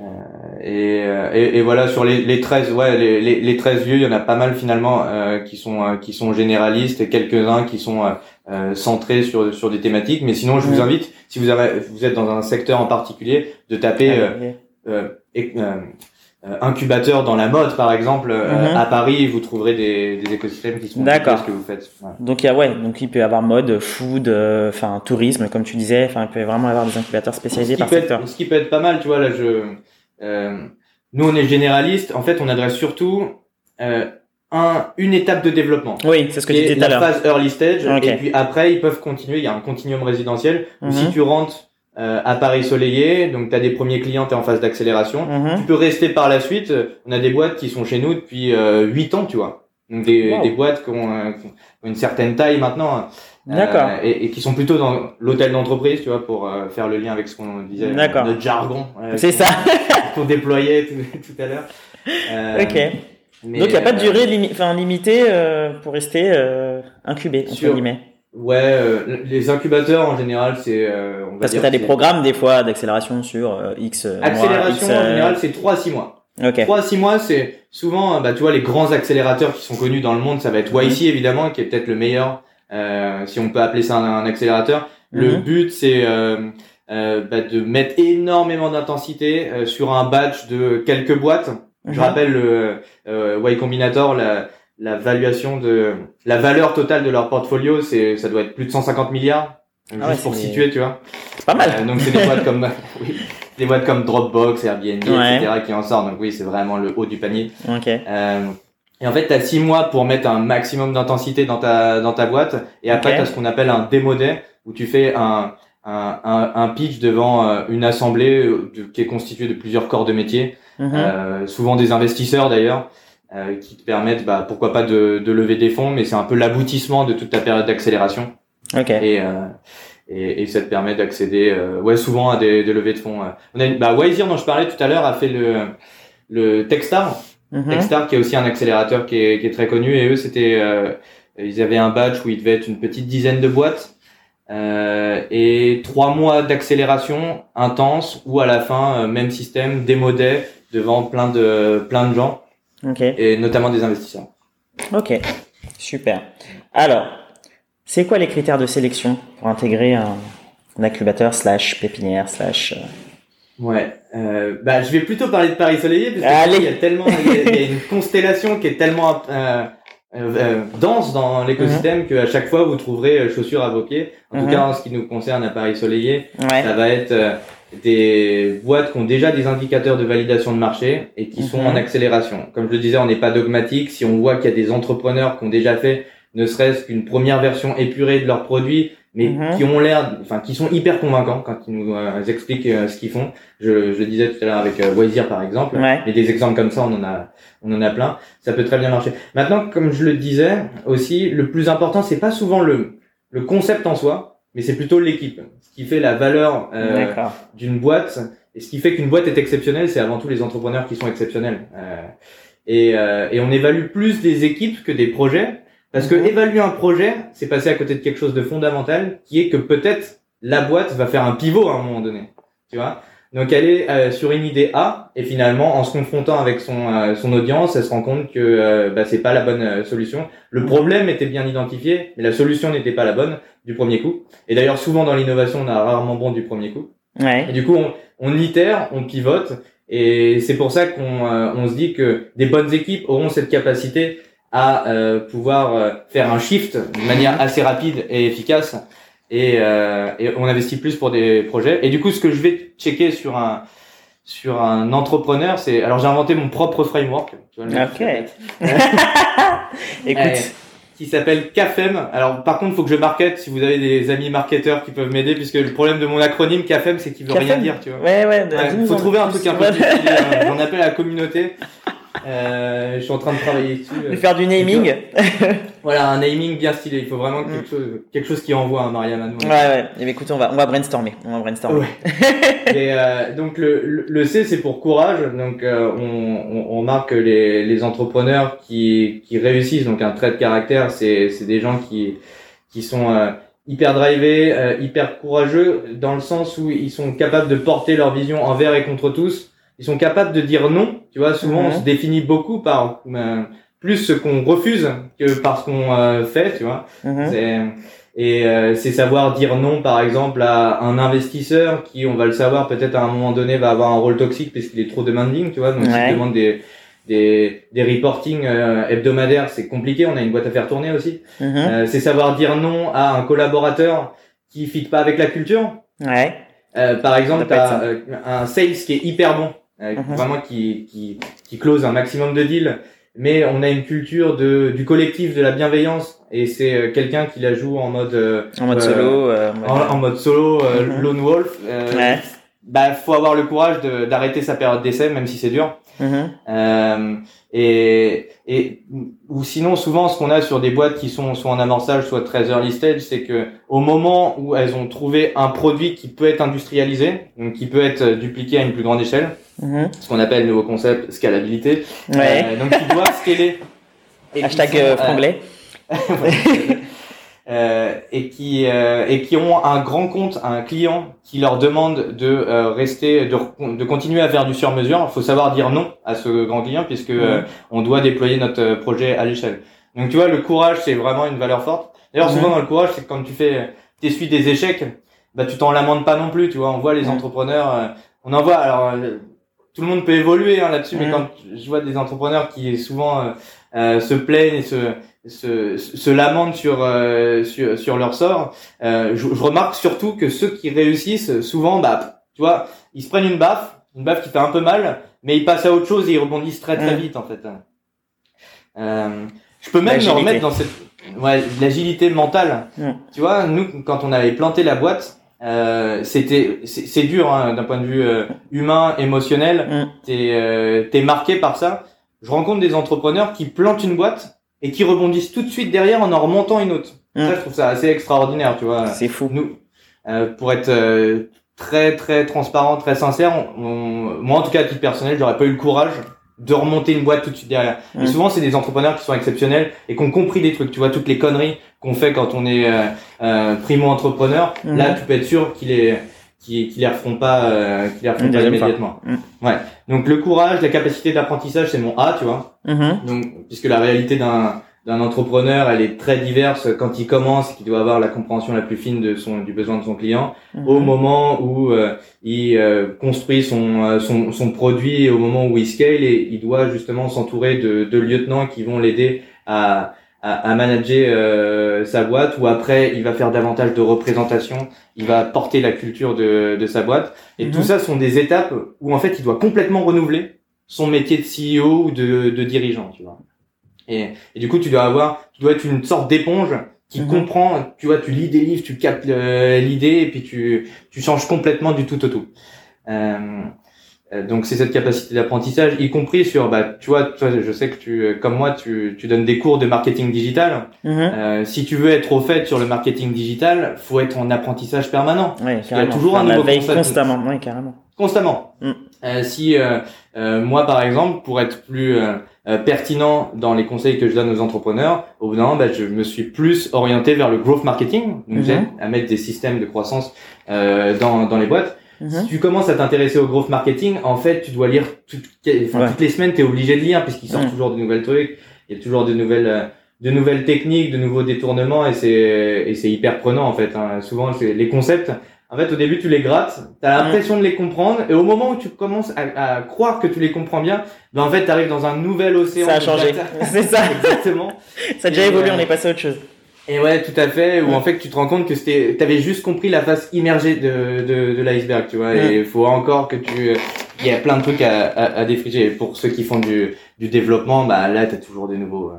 Euh, et, euh, et, et, voilà sur les, les 13 ouais les, les, les 13 vieux il y en a pas mal finalement euh, qui sont qui sont généralistes et quelques uns qui sont centrés sur sur des thématiques mais sinon je vous invite si vous avez vous êtes dans un secteur en particulier de taper euh, incubateur dans la mode par exemple euh, mhm. à Paris vous trouverez des, des écosystèmes qui sont d'accord ce que vous faites donc il y a ouais donc il peut y avoir mode food euh, enfin tourisme comme tu disais enfin il peut vraiment y avoir des incubateurs spécialisés par secteur ce qui peut être pas mal tu vois là je nous on est généraliste en fait on adresse surtout un, une étape de développement. Oui, c'est ce que tu disais tout à l'heure. La phase early stage. Et puis après, ils peuvent continuer. Il y a un continuum résidentiel. Où si mhm. tu rentres euh, à Paris soleillé, donc tu as des premiers clients, tu es en phase d'accélération. Mhm. Tu peux rester par la suite. On a des boîtes qui sont chez nous depuis euh, 8 ans, tu vois. Donc des, des boîtes qui ont, euh, qui ont, une certaine taille maintenant. D'accord. Euh, et, et, qui sont plutôt dans l'hôtel d'entreprise, tu vois, pour euh, faire le lien avec ce qu'on disait, notre jargon. C'est ça. Pour déployer tout, tout à l'heure. ok. Donc il n'y a pas de durée limi enfin, limitée pour rester incubé, entre guillemets. Ouais, euh, les incubateurs en général, c'est. Euh, Parce que tu as des programmes des fois d'accélération sur euh, X mois. Accélération en général, c'est 3 à 6 mois. Okay. 3 à 6 mois, c'est souvent, bah, tu vois, les grands accélérateurs qui sont connus dans le monde, ça va être YC mhm. évidemment, qui est peut-être le meilleur, si on peut appeler ça un, accélérateur. Le mhm. but, c'est bah, de mettre énormément d'intensité sur un batch de quelques boîtes. Je mhm. rappelle le Y Combinator, la la valuation de la valeur totale de leur portfolio, c'est ça doit être plus de 150 milliards. Ah juste pour situer, tu vois. C'est pas mal. Euh, donc c'est des boîtes comme oui, des boîtes comme Dropbox, Airbnb, etc. qui en sortent. Donc oui, c'est vraiment le haut du panier. Ok. Euh, et en fait, tu as six mois pour mettre un maximum d'intensité dans ta dans ta boîte. Et après, tu as ce qu'on appelle un démo day où tu fais un un, un, un pitch devant euh, une assemblée euh, qui est constituée de plusieurs corps de métier, mm-hmm. euh, souvent des investisseurs d'ailleurs. Euh, qui te permettent, bah, pourquoi pas de, de lever des fonds, mais c'est un peu l'aboutissement de toute ta période d'accélération. Ok. Et, euh, et, et, ça te permet d'accéder, euh, ouais, souvent à des, des, levées de fonds. On a une, bah, Wiseer dont je parlais tout à l'heure a fait le le Techstar, mm Techstar qui est aussi un accélérateur qui est, qui est très connu. Et eux, c'était, ils avaient un badge où il devait être une petite dizaine de boîtes. Euh, et trois mois d'accélération intense ou à la fin même système démodé devant plein de plein de gens et notamment des investisseurs. Ok, super. Alors, c'est quoi les critères de sélection pour intégrer un, incubateur slash pépinière slash euh, Ouais, euh, bah je vais plutôt parler de Paris Soleillé parce qu'il y a tellement, il y, a, une constellation qui est tellement euh, euh, dense dans l'écosystème qu'à chaque fois vous trouverez chaussures à vos pieds. En tout mm-hmm. cas, en ce qui nous concerne à Paris Soleillé, ça va être des boîtes qui ont déjà des indicateurs de validation de marché et qui sont en mhm. accélération. Comme je le disais, on n'est pas dogmatique. Si on voit qu'il y a des entrepreneurs qui ont déjà fait ne serait-ce qu'une première version épurée de leurs produits, mais mhm. qui ont l'air, enfin, qui sont hyper convaincants quand ils nous euh, expliquent euh, ce qu'ils font. Je, je le disais tout à l'heure avec euh, par exemple. Et des exemples comme ça, on en a, on en a plein. Ça peut très bien marcher. Maintenant, comme je le disais aussi, le plus important, c'est pas souvent le, le concept en soi, mais c'est plutôt l'équipe. Ce qui fait la valeur euh, d'une boîte et ce qui fait qu'une boîte est exceptionnelle, c'est avant tout les entrepreneurs qui sont exceptionnels. Euh, et, euh, et, on évalue plus des équipes que des projets parce que mhm. évaluer un projet, c'est passer à côté de quelque chose de fondamental, qui est que peut-être la boîte va faire un pivot à un moment donné. Tu vois? Donc elle est euh, sur une idée A et finalement en se confrontant avec son euh, son audience, elle se rend compte que euh, bah, c'est pas la bonne euh, solution. Le problème était bien identifié, mais la solution n'était pas la bonne du premier coup. Et d'ailleurs souvent dans l'innovation, on a rarement bon du premier coup. Ouais. Et du coup, on, on itère, on pivote Et c'est pour ça qu'on on se dit que des bonnes équipes auront cette capacité à pouvoir faire un shift de manière assez rapide et efficace. Et, et on investit plus pour des projets. Et du coup, ce que je vais checker sur un sur un entrepreneur, c'est alors j'ai inventé mon propre framework. Tu vois, ok. Écoute. Euh, qui s'appelle CAFEM. Alors par contre, il faut que je market si vous avez des amis marketeurs qui peuvent m'aider puisque le problème de mon acronyme CAFEM c'est qu'il veut rien dire, tu vois. Ouais ouais. Il faut trouver un truc un peu hein. J'en appelle à la communauté. Euh, je suis en train de travailler dessus. De faire du naming. Voilà, un naming bien stylé. Il faut vraiment quelque mm. chose, quelque chose qui envoie un Mariam à nous. Ouais, ouais. Et eh écoute, on va, on va brainstormer. On va brainstormer. Et euh, donc le, le C, c'est pour courage. Donc euh, on, on, marque les, les entrepreneurs qui, qui réussissent. Donc un trait de caractère, c'est, c'est des gens qui, qui sont euh, hyper drivés, euh, hyper courageux, dans le sens où ils sont capables de porter leur vision envers et contre tous ils sont capables de dire non. Tu vois, souvent on mhm. se définit beaucoup par euh, plus ce qu'on refuse que par ce qu'on euh, fait. Tu vois. Mhm. Et euh, c'est savoir dire non, par exemple, à un investisseur qui, on va le savoir, peut-être à un moment donné, va avoir un rôle toxique parce qu'il est trop demanding, tu vois. Donc, ouais. demande des des, des reporting hebdomadaires, c'est compliqué. On a une boîte à faire tourner aussi. Mhm. c'est savoir dire non à un collaborateur qui fit pas avec la culture. Ouais. par exemple, t'as un sales qui est hyper bon euh, mhm. vraiment qui, qui, qui close un maximum de deals. Mais on a une culture de, du collectif, de la bienveillance, et c'est euh, quelqu'un qui la joue en mode euh, en mode solo, en, mode solo, mhm. lone wolf. Ouais. Bah, faut avoir le courage d'arrêter sa période d'essai, même si c'est dur. Mm et, et ou sinon souvent ce qu'on a sur des boîtes qui sont soit en amorçage soit très early stage c'est que au moment où elles ont trouvé un produit qui peut être industrialisé donc qui peut être dupliqué à une plus grande échelle Mhm. ce qu'on appelle le nouveau concept scalabilité. Ouais. Euh, donc ils doivent scaler. Hashtag euh, franglais. Euh, et qui euh, et qui ont un grand compte, un client qui leur demande de euh, rester, de, de continuer à faire du sur-mesure. Il faut savoir dire non à ce grand client puisque mhm. on doit déployer notre projet à l'échelle. Donc tu vois, le courage c'est vraiment une valeur forte. D'ailleurs, souvent dans le courage, c'est quand tu fais, t'essuies des échecs, bah tu t'en lamentes pas non plus. Tu vois, on voit les entrepreneurs, on en voit. Alors tout le monde peut évoluer hein, là-dessus, mais quand je vois des entrepreneurs qui souvent euh, euh, se plaignent et se se, se lamentent sur, euh, sur, sur leur sort, je, je, remarque surtout que ceux qui réussissent souvent, bah, tu vois, ils se prennent une baffe, une baffe qui fait un peu mal, mais ils passent à autre chose et ils rebondissent très très mm. vite en fait. je peux même me remettre dans cette ouais, l'agilité mentale. Mm. Tu vois, nous quand on avait planté la boîte, euh, c'était c'est dur hein, d'un point de vue euh, humain émotionnel mm. t'es euh, t'es marqué par ça je rencontre des entrepreneurs qui plantent une boîte et qui rebondissent tout de suite derrière en en remontant une autre mm. ça je trouve ça assez extraordinaire tu vois c'est fou nous euh, pour être très très transparent très sincère moi en tout cas à titre personnel j'aurais pas eu le courage de remonter une boîte tout de suite derrière. Et souvent, c'est des entrepreneurs qui sont exceptionnels et qui ont compris des trucs. Tu vois, toutes les conneries qu'on fait quand on est euh, euh primo-entrepreneur, mhm. là, tu peux être sûr qu'il est qui, qui les referont pas, euh, qui les referont pas immédiatement. Mhm. Ouais. Donc le courage, la capacité d'apprentissage, c'est mon A, tu vois. Mhm. Donc puisque la réalité d'un d'un entrepreneur, elle est très diverse quand il commence, qu'il doit avoir la compréhension la plus fine de son du besoin de son client, au moment où euh, il euh, construit son, euh, son, son produit, et au moment où il scale, et il doit justement s'entourer de, de lieutenants qui vont l'aider à, à, à, manager sa boîte, ou après il va faire davantage de représentation, il va porter la culture de, de sa boîte, et tout mhm. ça sont des étapes où en fait il doit complètement renouveler son métier de CEO ou de, de dirigeant, tu vois. Et, et, du coup, tu dois avoir, tu dois être une sorte d'éponge qui mhm. comprend, tu vois, tu lis des livres, tu captes l'idée et puis tu, tu changes complètement du tout au tout. Euh, euh, donc c'est cette capacité d'apprentissage, y compris sur, bah, tu vois, toi, je sais que tu, comme moi, tu, tu donnes des cours de marketing digital. Mhm. Euh, si tu veux être au fait sur le marketing digital, faut être en apprentissage permanent. Oui, Il y a toujours un nouveau concept. Constamment, oui, carrément. Constamment. Mm. Euh, si euh, euh, moi, par exemple, pour être plus pertinent dans les conseils que je donne aux entrepreneurs, au bout d'un moment, bah, je me suis plus orienté vers le growth marketing, donc mhm. à mettre des systèmes de croissance dans, dans les boîtes. Mhm. Si tu commences à t'intéresser au growth marketing, en fait, tu dois lire toutes les semaines, tu es obligé de lire puisqu'ils sortent toujours de nouvelles trucs, il y a toujours de nouvelles de nouvelles techniques, de nouveaux détournements et c'est et c'est hyper prenant en fait. Hein. Souvent, les concepts En fait, au début, tu les grattes, t'as Mm. l'impression de les comprendre, et au moment où tu commences à, à croire que tu les comprends bien, ben en fait, t'arrives dans un nouvel océan. Ça a changé. C'est ça. Exactement. Ça a déjà évolué, euh, on est passé à autre chose. Et ouais, tout à fait. Où Mm. en fait, tu te rends compte que c'était, t'avais juste compris la face immergée de de, de l'iceberg, tu vois. Et il faut encore que tu, il y a plein de trucs à, à, à défricher. Et pour ceux qui font du du développement, bah là, t'as toujours des nouveaux, euh,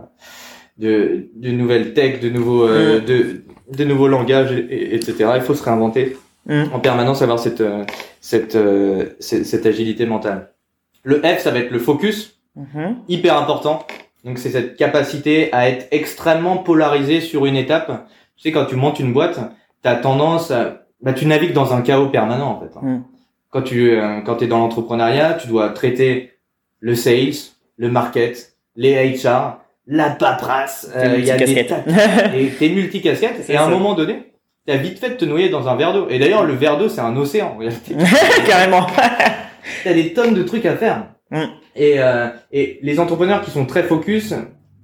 de de nouvelles tech, de nouveaux, euh, de de nouveaux langages, et- et- etc. Il faut se réinventer en permanence, avoir cette euh, cette cette, cette agilité mentale. Le F, ça va être le focus Mhm. hyper important. Donc c'est cette capacité à être extrêmement polarisé sur une étape. Tu sais quand tu montes une boîte, tu as tendance à bah tu navigues dans un chaos permanent en fait. hein. Mm. Quand tu euh, quand es dans l'entrepreneuriat, tu dois traiter le sales, le market, les HR, la paperasse, euh, il y a des tas- et t'es multicasquette et à un moment donné, t'as vite fait de te noyer dans un verre d'eau. Et d'ailleurs le verre d'eau c'est un océan. Carrément. T'as des tonnes de trucs à faire. Mm. Et, euh, et les entrepreneurs qui sont très focus,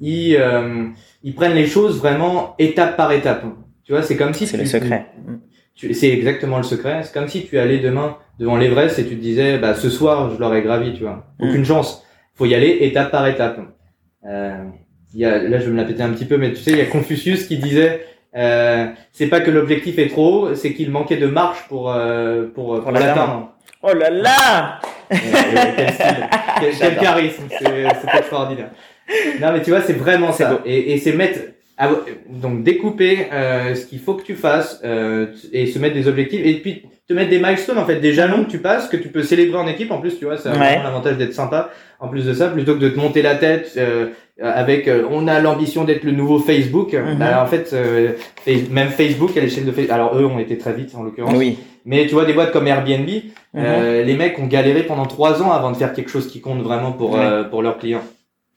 ils, euh, ils prennent les choses vraiment étape par étape. Tu vois, c'est comme si C'est le secret. tu- C'est exactement le secret. C'est comme si tu allais demain devant l'Everest et tu te disais, bah ce soir je l'aurais gravi, tu vois. Mm. Aucune chance. Faut y aller étape par étape. Euh, y a, là, je vais me la péter un petit peu, mais tu sais, il y a Confucius qui disait. Euh, c'est pas que l'objectif est trop haut, c'est qu'il manquait de marche pour euh, pour, pour l'atteindre. l'atteindre. Oh là là quel style, quel, charisme, c'est c'est extraordinaire. Non mais tu vois, c'est vraiment C'est ça. beau. Et, et c'est mettre, ah, donc découper euh, ce qu'il faut que tu fasses euh, et se mettre des objectifs et puis te mettre des milestones en fait, des jalons que tu passes que tu peux célébrer en équipe. En plus, tu vois, ça a Ouais. vraiment l'avantage d'être sympa. En plus de ça, plutôt que de te monter la tête euh, avec, euh, on a l'ambition d'être le nouveau Facebook. Bah, en fait, euh, même Facebook à l'échelle de Facebook. Alors eux ont été très vite en l'occurrence. Oui. Mais tu vois des boîtes comme Airbnb, Mhm. euh, les mecs ont galéré pendant trois ans avant de faire quelque chose qui compte vraiment pour Ouais. euh, pour leurs clients.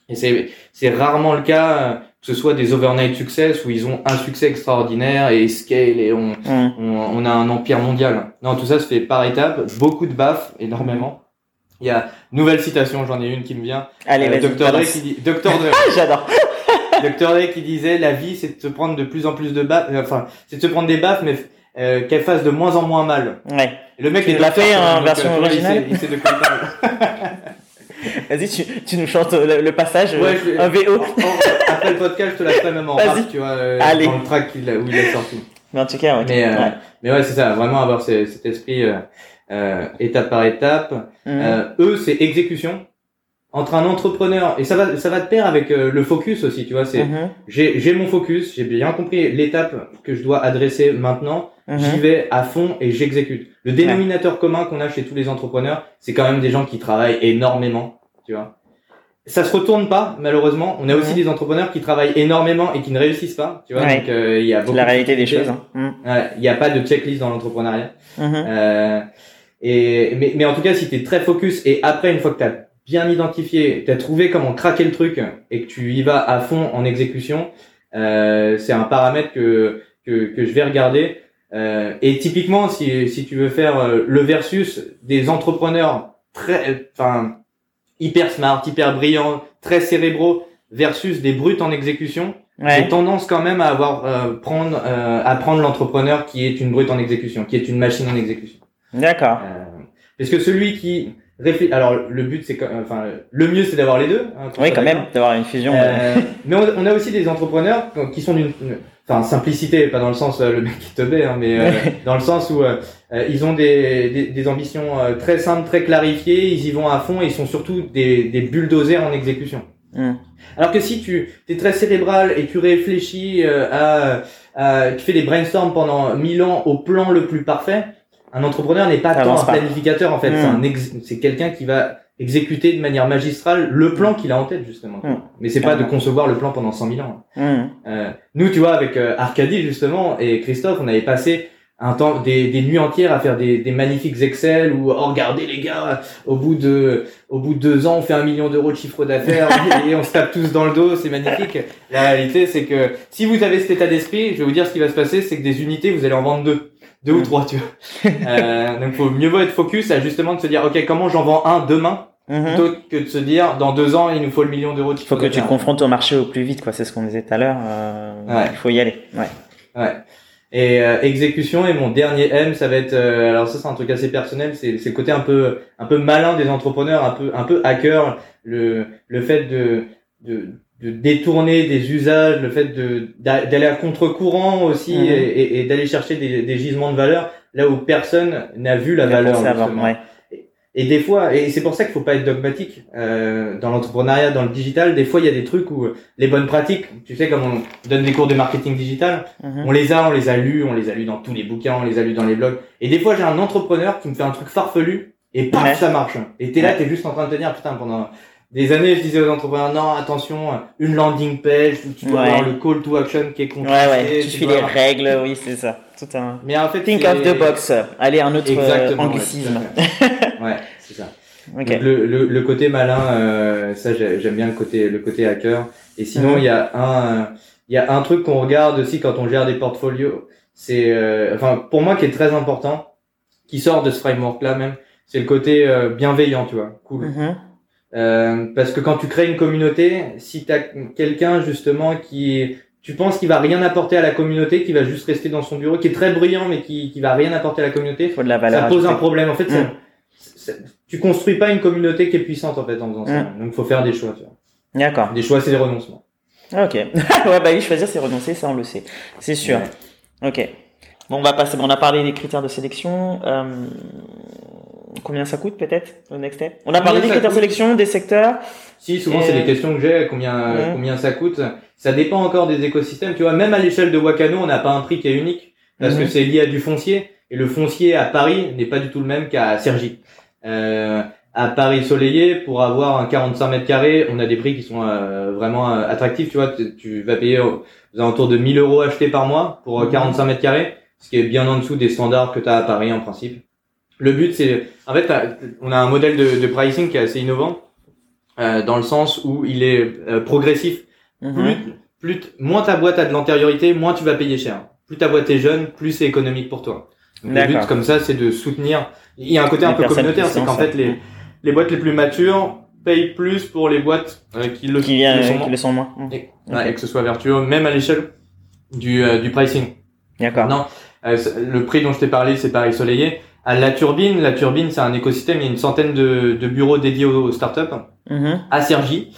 Et c'est c'est rarement le cas euh, que ce soit des overnight success où ils ont un succès extraordinaire et ils scale et on Mm. on, on a un empire mondial. Non, tout ça se fait par étapes, beaucoup de baffes, énormément. Il y a nouvelle citation, j'en ai une qui me vient. Allez, Euh, vas-y. Dr Dre qui dit Dr Dre, Ah, J'adore. Dr Dre qui disait la vie c'est de se prendre de plus en plus de baffes, euh, enfin c'est de se prendre des baffes mais euh, qu'elles fassent de moins en moins mal. Ouais. Et le mec Tu est docteur, fait en version vois, il originale sait- Il sait, de quoi il parle. Vas-y, tu, tu nous chantes le, le passage, Ouais, euh, je- un VO. en- en- Après le podcast, je te la ferai même en rap, tu vois, euh, Allez. dans le track a- où il est sorti. Mais en tout cas. Mais, euh, Ouais. mais ouais, c'est ça, vraiment avoir ce- cet esprit euh, étape par étape. Euh, eux, c'est exécution. Entre un entrepreneur, et ça va, ça va de pair avec euh, le focus aussi, tu vois, c'est, Mhm. j'ai, j'ai mon focus, j'ai bien compris l'étape que je dois adresser maintenant, Mhm. j'y vais à fond et j'exécute. Le dénominateur commun qu'on a chez tous les entrepreneurs, c'est quand même des gens qui travaillent énormément, tu vois. Ça se retourne pas, malheureusement. On a aussi Mhm. des entrepreneurs qui travaillent énormément et qui ne réussissent pas, tu vois. Ouais. Donc, euh, il y a C'est beaucoup la de réalité des choses. hein. Ouais, Il n'y a pas de checklist dans l'entrepreneuriat. Euh, et mais, mais en tout cas, si tu es très focus et après une fois que tu bien identifié, tu as trouvé comment craquer le truc et que tu y vas à fond en exécution, euh, c'est un paramètre que, que que je vais regarder. Euh, et typiquement, si si tu veux faire euh, le versus des entrepreneurs très, enfin hyper smart, hyper brillants, très cérébraux versus des brutes en exécution, Ouais. j'ai tendance quand même à avoir euh, prendre euh, à prendre l'entrepreneur qui est une brute en exécution, qui est une machine en exécution. D'accord. Euh, parce que celui qui alors le but c'est enfin le mieux c'est d'avoir les deux. hein, Oui, quand même, d'avoir une fusion. Euh, mais on, on a aussi des entrepreneurs qui sont d'une enfin simplicité, pas dans le sens euh, le mec qui te baie, hein, mais euh, dans le sens où euh, euh, ils ont des, des, des ambitions euh, très simples, très clarifiées, ils y vont à fond et ils sont surtout des, des bulldozers en exécution. Mm. Alors que si tu es très cérébral et tu réfléchis euh, à, à- tu fais des brainstorms pendant mille ans au plan le plus parfait, un entrepreneur n'est pas tant un planificateur en fait, Mm. c'est quelqu'un qui va exécuter de manière magistrale le plan qu'il a en tête justement. Mm. Mais c'est pas de concevoir le plan pendant 100 000 ans. Euh, nous, tu vois, avec euh, Arcadie justement et Christophe, on avait passé un temps, des, des nuits entières à faire des, des magnifiques Excel où, oh, regardez les gars, au bout de, au bout de deux ans, on fait un million d'euros de chiffre d'affaires et on se tape tous dans le dos, c'est magnifique. La réalité, c'est que si vous avez cet état d'esprit, je vais vous dire ce qui va se passer, c'est que des unités, vous allez en vendre deux. Deux ou trois, tu vois. Euh, donc, faut mieux vaut être focus à justement de se dire, OK, comment j'en vends un demain, Mhm. plutôt que de se dire, dans deux ans, il nous faut le million d'euros de Il faut que tu te confrontes au marché au plus vite, quoi. C'est ce qu'on disait tout à l'heure. euh, Ouais. Il faut y aller. Ouais. Ouais. Et euh, exécution et mon dernier M, ça va être euh, alors ça c'est un truc assez personnel, c'est c'est le côté un peu un peu malin des entrepreneurs, un peu un peu hacker, le le fait de de de détourner des usages, le fait de d'aller à contre-courant aussi Mhm. et, et, d'aller chercher des, des gisements de valeur là où personne n'a vu la valeur. Avant, ouais. Et des fois, et c'est pour ça qu'il faut pas être dogmatique euh, dans l'entrepreneuriat, dans le digital. Des fois, il y a des trucs où les bonnes pratiques, tu sais, comme on donne des cours de marketing digital, Mhm. on les a, on les a lus, on les a lus dans tous les bouquins, on les a lus dans les blogs. Et des fois, j'ai un entrepreneur qui me fait un truc farfelu et paf, Ouais. ça marche. Et t'es là, Ouais. t'es juste en train de te dire, putain, pendant des années, je disais aux entrepreneurs, non, attention, une landing page, où tu dois Ouais. avoir le call to action qui est Ouais, compliqué. ouais, tu suis les avoir- règles, oui, c'est ça. Tout un. Mais en fait, Think of the box. Allez, un autre euh, Exactement, ouais, anglicisme. Ouais, c'est ça. Donc, le, le, le côté malin, euh, ça j'ai- j'aime bien le côté le côté hacker. Et sinon Mhm. il y a un il y a un truc qu'on regarde aussi quand on gère des portfolios, c'est euh, enfin pour moi qui est très important, qui sort de ce framework là même, c'est le côté euh, bienveillant, tu vois, cool. Mhm. Euh, parce que quand tu crées une communauté, si t'as quelqu'un justement qui tu penses qu'il va rien apporter à la communauté, qui va juste rester dans son bureau, qui est très bruyant mais qui qui va rien apporter à la communauté, Il faut de la valeur. ça pose un problème. En fait, ça- Mm. ça- tu construis pas une communauté qui est puissante en fait en faisant ça. Mm. Donc, faut faire des choix. Tu. D'accord. Des choix, c'est des renoncements. Ok. ouais, bah oui, choisir, c'est renoncer, ça on le sait. C'est sûr. Ouais. Ok. Bon, on va passer. Bon, on a parlé des critères de sélection. Euh, Combien ça coûte peut-être le next step? On a parlé des critères de sélection, des secteurs. Si souvent Et- c'est des questions que j'ai, combien Ouais. combien ça coûte. Ça dépend encore des écosystèmes. Tu vois, même à l'échelle de Wakano, on n'a pas un prix qui est unique parce Mhm. que c'est lié à du foncier et le foncier à Paris n'est pas du tout le même qu'à Cergy. Euh, à Paris Soleillé, pour avoir un 45 mètres carrés, on a des prix qui sont euh, vraiment euh, attractifs. Tu vois, tu, tu vas payer aux aux alentours de 1000 euros achetés par mois pour euh, Mhm. 45 mètres carrés, ce qui est bien en dessous des standards que tu as à Paris en principe. Le but, c'est, en fait, on a un modèle de, de pricing qui est assez innovant, euh, dans le sens où il est euh, progressif. Mhm. Plus, plus moins ta boîte a de l'antériorité, moins tu vas payer cher. Plus ta boîte est jeune, plus c'est économique pour toi. Donc, le but, comme ça, c'est de soutenir. Il y a un côté Les un peu communautaire, c'est qu'en fait, les, les boîtes les plus matures payent plus pour les boîtes euh, qui le Qui vient, le sont qui moins. le sont moins. Et, ouais, et que ce soit vertueux, même à l'échelle du, euh, du pricing. D'accord. Non, euh, le prix dont je t'ai parlé, c'est Paris Soleillé. À la turbine, la turbine, c'est un écosystème. Il y a une centaine de, de bureaux dédiés aux, startups. Mhm. À Cergy,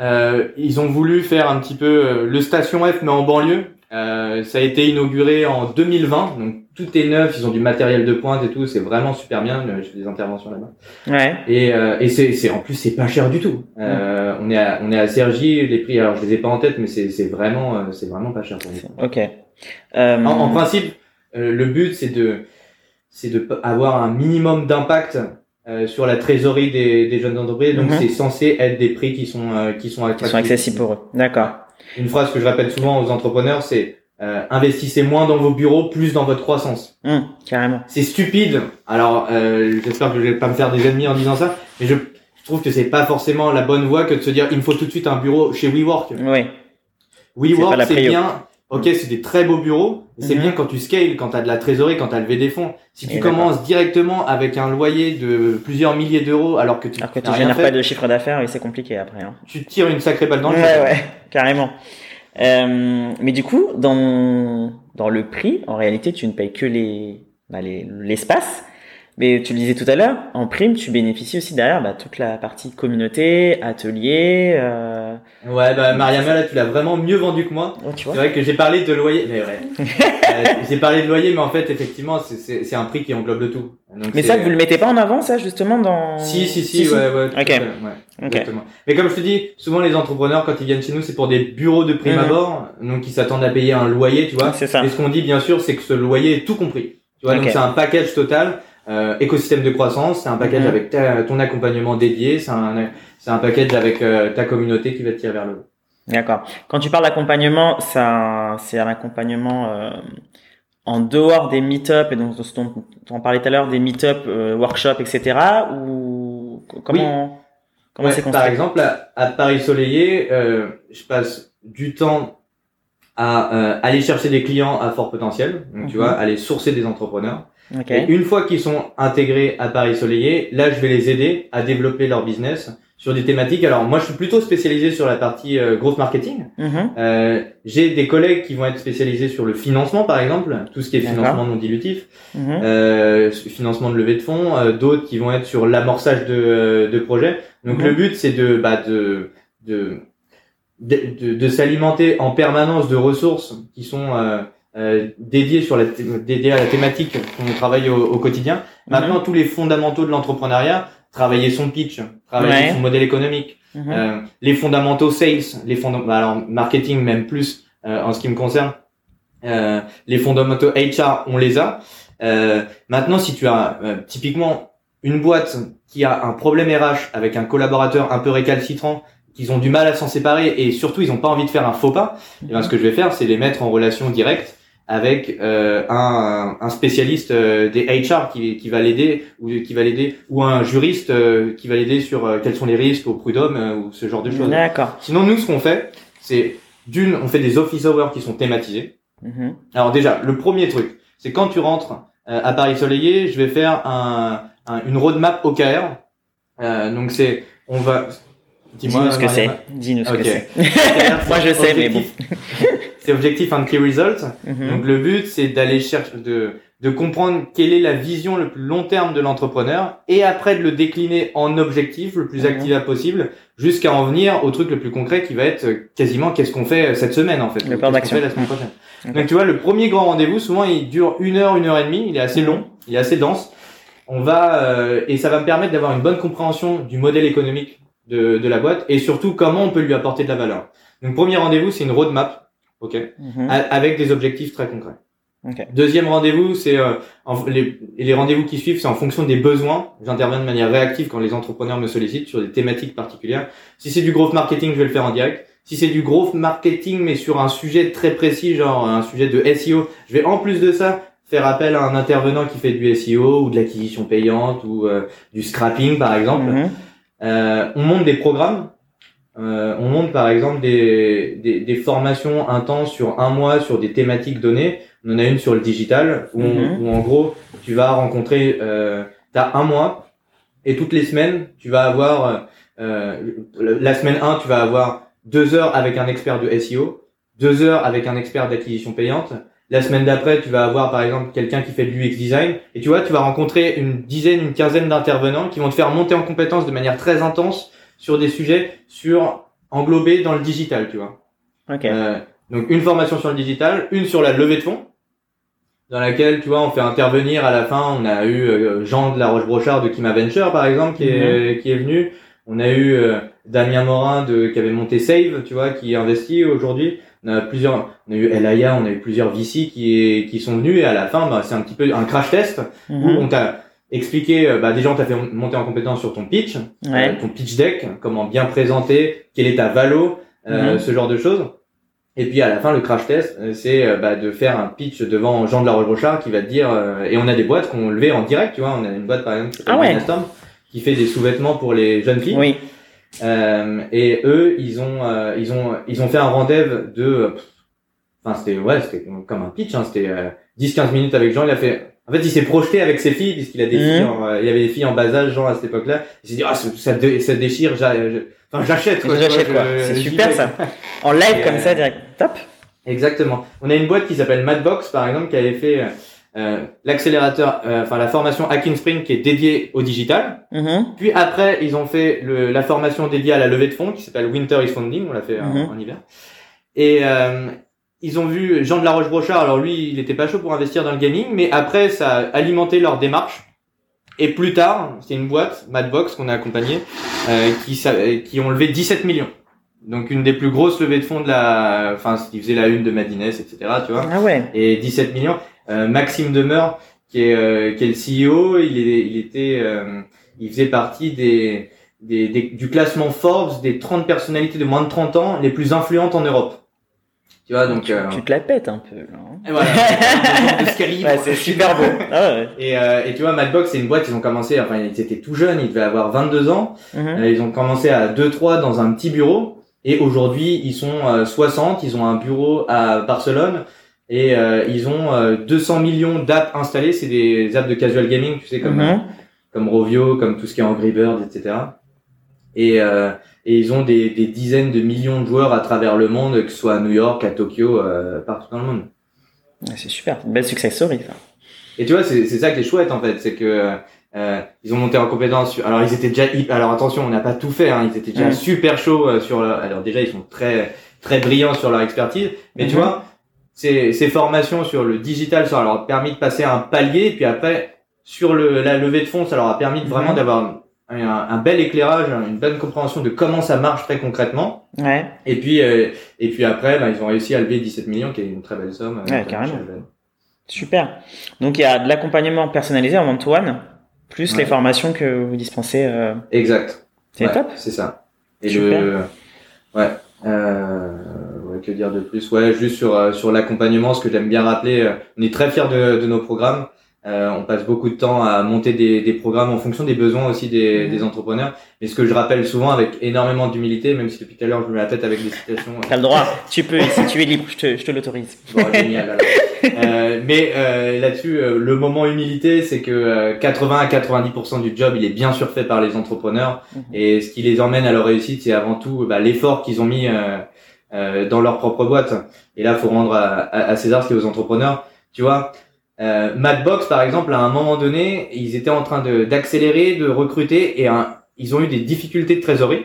euh, ils ont voulu faire un petit peu euh, le station F, mais en banlieue. Euh, ça a été inauguré en 2020, donc tout est neuf. Ils ont du matériel de pointe et tout. C'est vraiment super bien. Euh, Je fais des interventions là-bas. Ouais. Et, euh, et c'est, c'est en plus c'est pas cher du tout. Euh, On est à, on est à Cergy. Les prix, alors je les ai pas en tête, mais c'est, c'est vraiment, euh, c'est vraiment pas cher pour nous. Ok. Euh, En, en principe, euh, le but c'est de c'est de avoir un minimum d'impact euh, sur la trésorerie des, des jeunes entreprises. Donc Mhm. c'est censé être des prix qui sont euh, qui sont qui attractifs. sont accessibles pour eux. D'accord. Une phrase que je répète souvent aux entrepreneurs, c'est euh, investissez moins dans vos bureaux, plus dans votre croissance. Hum, carrément. C'est stupide. Alors euh, j'espère que je vais pas me faire des ennemis en disant ça, mais je, je trouve que c'est pas forcément la bonne voie que de se dire il me faut tout de suite un bureau chez WeWork. Oui. WeWork, c'est bien. Ok, c'est des très beaux bureaux. C'est Mhm. bien quand tu scales, quand tu as de la trésorerie, quand tu as levé des fonds. Si tu Et commences directement avec un loyer de plusieurs milliers d'euros alors que tu Alors que tu génères fait, pas de chiffre d'affaires, oui, c'est compliqué après. Hein. tu tires une sacrée balle dans le ouais, ouais, carrément. Euh, mais du coup, dans, dans le prix, en réalité, tu ne payes que les, bah, les- l'espace. Mais tu le disais tout à l'heure, en prime, tu bénéficies aussi derrière bah, toute la partie communauté, atelier. Euh... Ouais, bah Mariama, là, tu l'as vraiment mieux vendu que moi. oh, C'est vrai que j'ai parlé de loyer, mais ouais. Euh, j'ai parlé de loyer, mais en fait, effectivement, c'est- un prix qui englobe le tout. Donc, Mais ça, vous le mettez pas en avant, ça, justement, dans... Si, si, si, ouais, ouais. tout à Ok. fait, ouais, Ok. exactement. Mais comme je te dis, souvent les entrepreneurs, quand ils viennent chez nous, c'est pour des bureaux de prime Mhm. abord, donc ils s'attendent à payer un loyer, tu vois. C'est ça. Et ce qu'on dit, bien sûr, c'est que ce loyer est tout compris. Tu vois, donc c'est un package total, euh, écosystème de croissance, c'est un package Mhm. avec ta- ton accompagnement dédié, c'est un, c'est un package avec euh, ta communauté qui va te tirer vers le haut. D'accord. Quand tu parles d'accompagnement, ça, c'est un accompagnement euh, en dehors des meet-up et donc dont on parlait tout à l'heure, des meet-up, euh, workshops, etc. Ou comment comment Ouais, c'est par construit exemple, à, à Paris Soleillé, euh, je passe du temps à euh, aller chercher des clients à fort potentiel, donc tu Mhm. vois, aller sourcer des entrepreneurs. Ok. Et une fois qu'ils sont intégrés à Paris Soleillé, là, je vais les aider à développer leur business sur des thématiques. Alors moi, je suis plutôt spécialisé sur la partie euh, growth marketing. Mhm. Euh, J'ai des collègues qui vont être spécialisés sur le financement, par exemple, tout ce qui est financement non dilutif, Mhm. euh, financement de levée de fonds. euh, D'autres qui vont être sur l'amorçage de, euh, de projets. Donc le but, c'est de, bah, de, de, de, de- de s'alimenter en permanence de ressources qui sont euh, dédiées sur la dédiées à la thématique qu'on travaille au, au quotidien. Maintenant, tous les fondamentaux de l'entrepreneuriat, travailler son pitch, travailler Ouais. son modèle économique, Mhm. euh, les fondamentaux sales, les fondamentaux, alors marketing même plus euh, en ce qui me concerne, euh, les fondamentaux HR, on les a. Euh, maintenant, si tu as euh, typiquement une boîte qui a un problème RH avec un collaborateur un peu récalcitrant, qu'ils ont du mal à s'en séparer et surtout ils n'ont pas envie de faire un faux pas, eh ben, ce que je vais faire, c'est les mettre en relation directe avec euh, un, un spécialiste euh, des HR qui, qui va l'aider ou qui va l'aider ou un juriste euh, qui va l'aider sur euh, quels sont les risques au prud'homme euh, ou ce genre de choses. D'accord. Sinon nous ce qu'on fait, c'est d'une on fait des office hours qui sont thématisés. Mhm. Alors déjà le premier truc, c'est quand tu rentres euh, à Paris Soleillé, je vais faire un, un- une roadmap OKR. Euh, donc c'est on va Dis-nous ce que c'est. Dis-nous ce que c'est. Moi je sais, mais bon. C'est objectif and key results. Mhm. Donc le but, c'est d'aller chercher, de, de comprendre quelle est la vision le plus long terme de l'entrepreneur et après de le décliner en objectif le plus activable possible jusqu'à en venir au truc le plus concret qui va être euh, quasiment qu'est-ce qu'on fait euh, cette semaine en fait. Le plan d'action. la semaine prochaine. Ok. Donc tu vois, le premier grand rendez-vous, souvent il dure une heure, une heure et demie. Il est assez long, il est assez dense. On va euh, et ça va me permettre d'avoir une bonne compréhension du modèle économique de, de la boîte et surtout comment on peut lui apporter de la valeur. Donc premier rendez-vous, c'est une roadmap, ok, Mhm. avec des objectifs très concrets. Ok. Deuxième rendez-vous, c'est euh, les, rendez-vous qui suivent, c'est en fonction des besoins. J'interviens de manière réactive quand les entrepreneurs me sollicitent sur des thématiques particulières. Si c'est du growth marketing, je vais le faire en direct. Si c'est du growth marketing, mais sur un sujet très précis, genre un sujet de SEO, je vais en plus de ça faire appel à un intervenant qui fait du SEO ou de l'acquisition payante ou euh, du scrapping par exemple. Mhm. Euh, on monte des programmes. Euh, on monte par exemple des, des, des formations intenses sur un mois sur des thématiques données. On en a une sur le digital où, on- Mhm. où en gros tu vas rencontrer, euh, t'as un mois et toutes les semaines tu vas avoir, euh, la semaine 1 tu vas avoir deux heures avec un expert de SEO, deux heures avec un expert d'acquisition payante. La semaine d'après, tu vas avoir par exemple quelqu'un qui fait de l'UX design et tu vois, tu vas rencontrer une dizaine, une quinzaine d'intervenants qui vont te faire monter en compétences de manière très intense sur des sujets sur englobés dans le digital, tu vois. Ok. Euh, donc une formation sur le digital, une sur la levée de fonds, dans laquelle tu vois on fait intervenir à la fin. On a eu euh, Jean de la Roche-Brochard de Kima Venture par exemple qui est qui est venu. On a eu euh, Damien Morin de qui avait monté Save, tu vois, qui investit aujourd'hui. On a plusieurs, on a eu Elaya, on a eu plusieurs VC qui qui sont venus et à la fin bah, c'est un petit peu un crash test où Mhm. on t'a expliqué, euh, bah déjà on t'a fait monter en compétence sur ton pitch, Ouais. euh, ton pitch deck, comment bien présenter, quelle est ta valo, euh, Mhm. ce genre de choses. Et puis à la fin, le crash test, euh, c'est bah, de faire un pitch devant Jean de la Roche-Brochard qui va te dire. euh, et on a des boîtes qu'on levé en direct, tu vois. On a une boîte par exemple Ah ouais. Qui fait des sous-vêtements pour les jeunes filles. Oui. Euh, et eux, ils ont, euh, ils ont, ils ont fait un rendez-vous de. Enfin, c'était ouais, c'était comme un pitch. Hein, c'était euh, 10-15 minutes avec Jean. Il a fait. En fait, il s'est projeté avec ses filles puisqu'il a des Mhm. filles. en- euh, il y avait des filles en bas âge, Jean à cette époque-là. Il s'est dit ah ça, ça, dé- ça déchire. j'a- je- Enfin, j'achète. quoi, J'achète. C'est super ça. En live Et, comme euh, ça direct. Top. Exactement. On a une boîte qui s'appelle Madbox, par exemple, qui avait fait euh, l'accélérateur, euh, enfin la formation Hacking Spring qui est dédiée au digital. Mhm. Puis après, ils ont fait le, la formation dédiée à la levée de fonds qui s'appelle Winter is Funding. On l'a fait en- Mhm. en, hiver. Et euh, ils ont vu Jean de la Roche-Brochard. Alors lui, il était pas chaud pour investir dans le gaming, mais après, ça a alimenté leur démarche. Et plus tard, c'est une boîte, Madbox, qu'on a accompagnée, euh, qui, qui ont levé 17 millions. Donc une des plus grosses levées de fonds de la, enfin, qui faisait la une de Madines, etc. Tu vois Ah ouais. et 17 millions. Euh, Maxime Demeur, qui est, euh, qui est le CEO, il, est, il était, euh, il faisait partie des, des, des- du classement Forbes des 30 personnalités de moins de 30 ans les plus influentes en Europe. Tu vois, donc. euh, Tu te la pètes un peu. Là. hein. et voilà. Ouais, c'est super beau. Ah ouais. Et, euh, et tu vois, Madbox, c'est une boîte, ils ont commencé, enfin, ils étaient tout jeunes, ils devaient avoir 22 ans. Mhm. Euh, ils ont commencé à 2-3 dans un petit bureau. Et aujourd'hui, ils sont euh, 60. Ils ont un bureau à Barcelone. Et euh, ils ont euh, 200 millions d'apps installées. C'est des apps de casual gaming, tu sais, comme, Mhm. comme Rovio, comme tout ce qui est Angry Bird, etc. Et, euh, et ils ont des, des, dizaines de millions de joueurs à travers le monde, que ce soit à New York, à Tokyo, euh, partout dans le monde. C'est super, une belle success story. Ça. Et tu vois, c'est ça qui est chouette en fait, c'est que euh, ils ont monté en compétence. Sur... Alors ils étaient déjà, alors attention, on n'a pas tout fait. Hein. Ils étaient déjà super chauds euh, sur. Alors déjà, ils sont très très brillants sur leur expertise, mais tu mhm. vois, ces, ces formations sur le digital, ça leur a permis de passer un palier, puis après sur le, la levée de fonds, ça leur a permis vraiment mhm. d'avoir un, un, bel éclairage, une bonne compréhension de comment ça marche très concrètement. Ouais. Et puis euh, et puis après, bah, ils ont réussi à lever 17 millions, qui est une très belle somme. Ouais, carrément. Super. Donc il y a de l'accompagnement personnalisé en one-to-one, plus les formations que vous dispensez. Euh... Exact. C'est top. C'est ça. Et Super. Le... Ouais. Euh... ouais. Que dire de plus? Ouais, juste sur euh, sur l'accompagnement, ce que j'aime bien rappeler, euh, on est très fiers de, de nos programmes. Euh, on passe beaucoup de temps à monter des, des, programmes en fonction des besoins aussi des, mhm. des, entrepreneurs. Mais ce que je rappelle souvent avec énormément d'humilité, même si depuis tout à l'heure je me mets la tête avec des citations. T'as le droit, tu peux, si tu es libre, je te, je te l'autorise. Bon, génial. euh, mais euh, là-dessus, euh, le moment humilité, c'est que 80 à 90% du job, il est bien sûr fait par les entrepreneurs. Mhm. Et ce qui les emmène à leur réussite, c'est avant tout bah, l'effort qu'ils ont mis dans leur propre boîte. Et là, faut rendre à, à, à César ce qui est aux entrepreneurs. Tu vois, euh, Madbox, par exemple, à un moment donné, ils étaient en train d'accélérer, de, recruter, et ils ont eu des difficultés de trésorerie.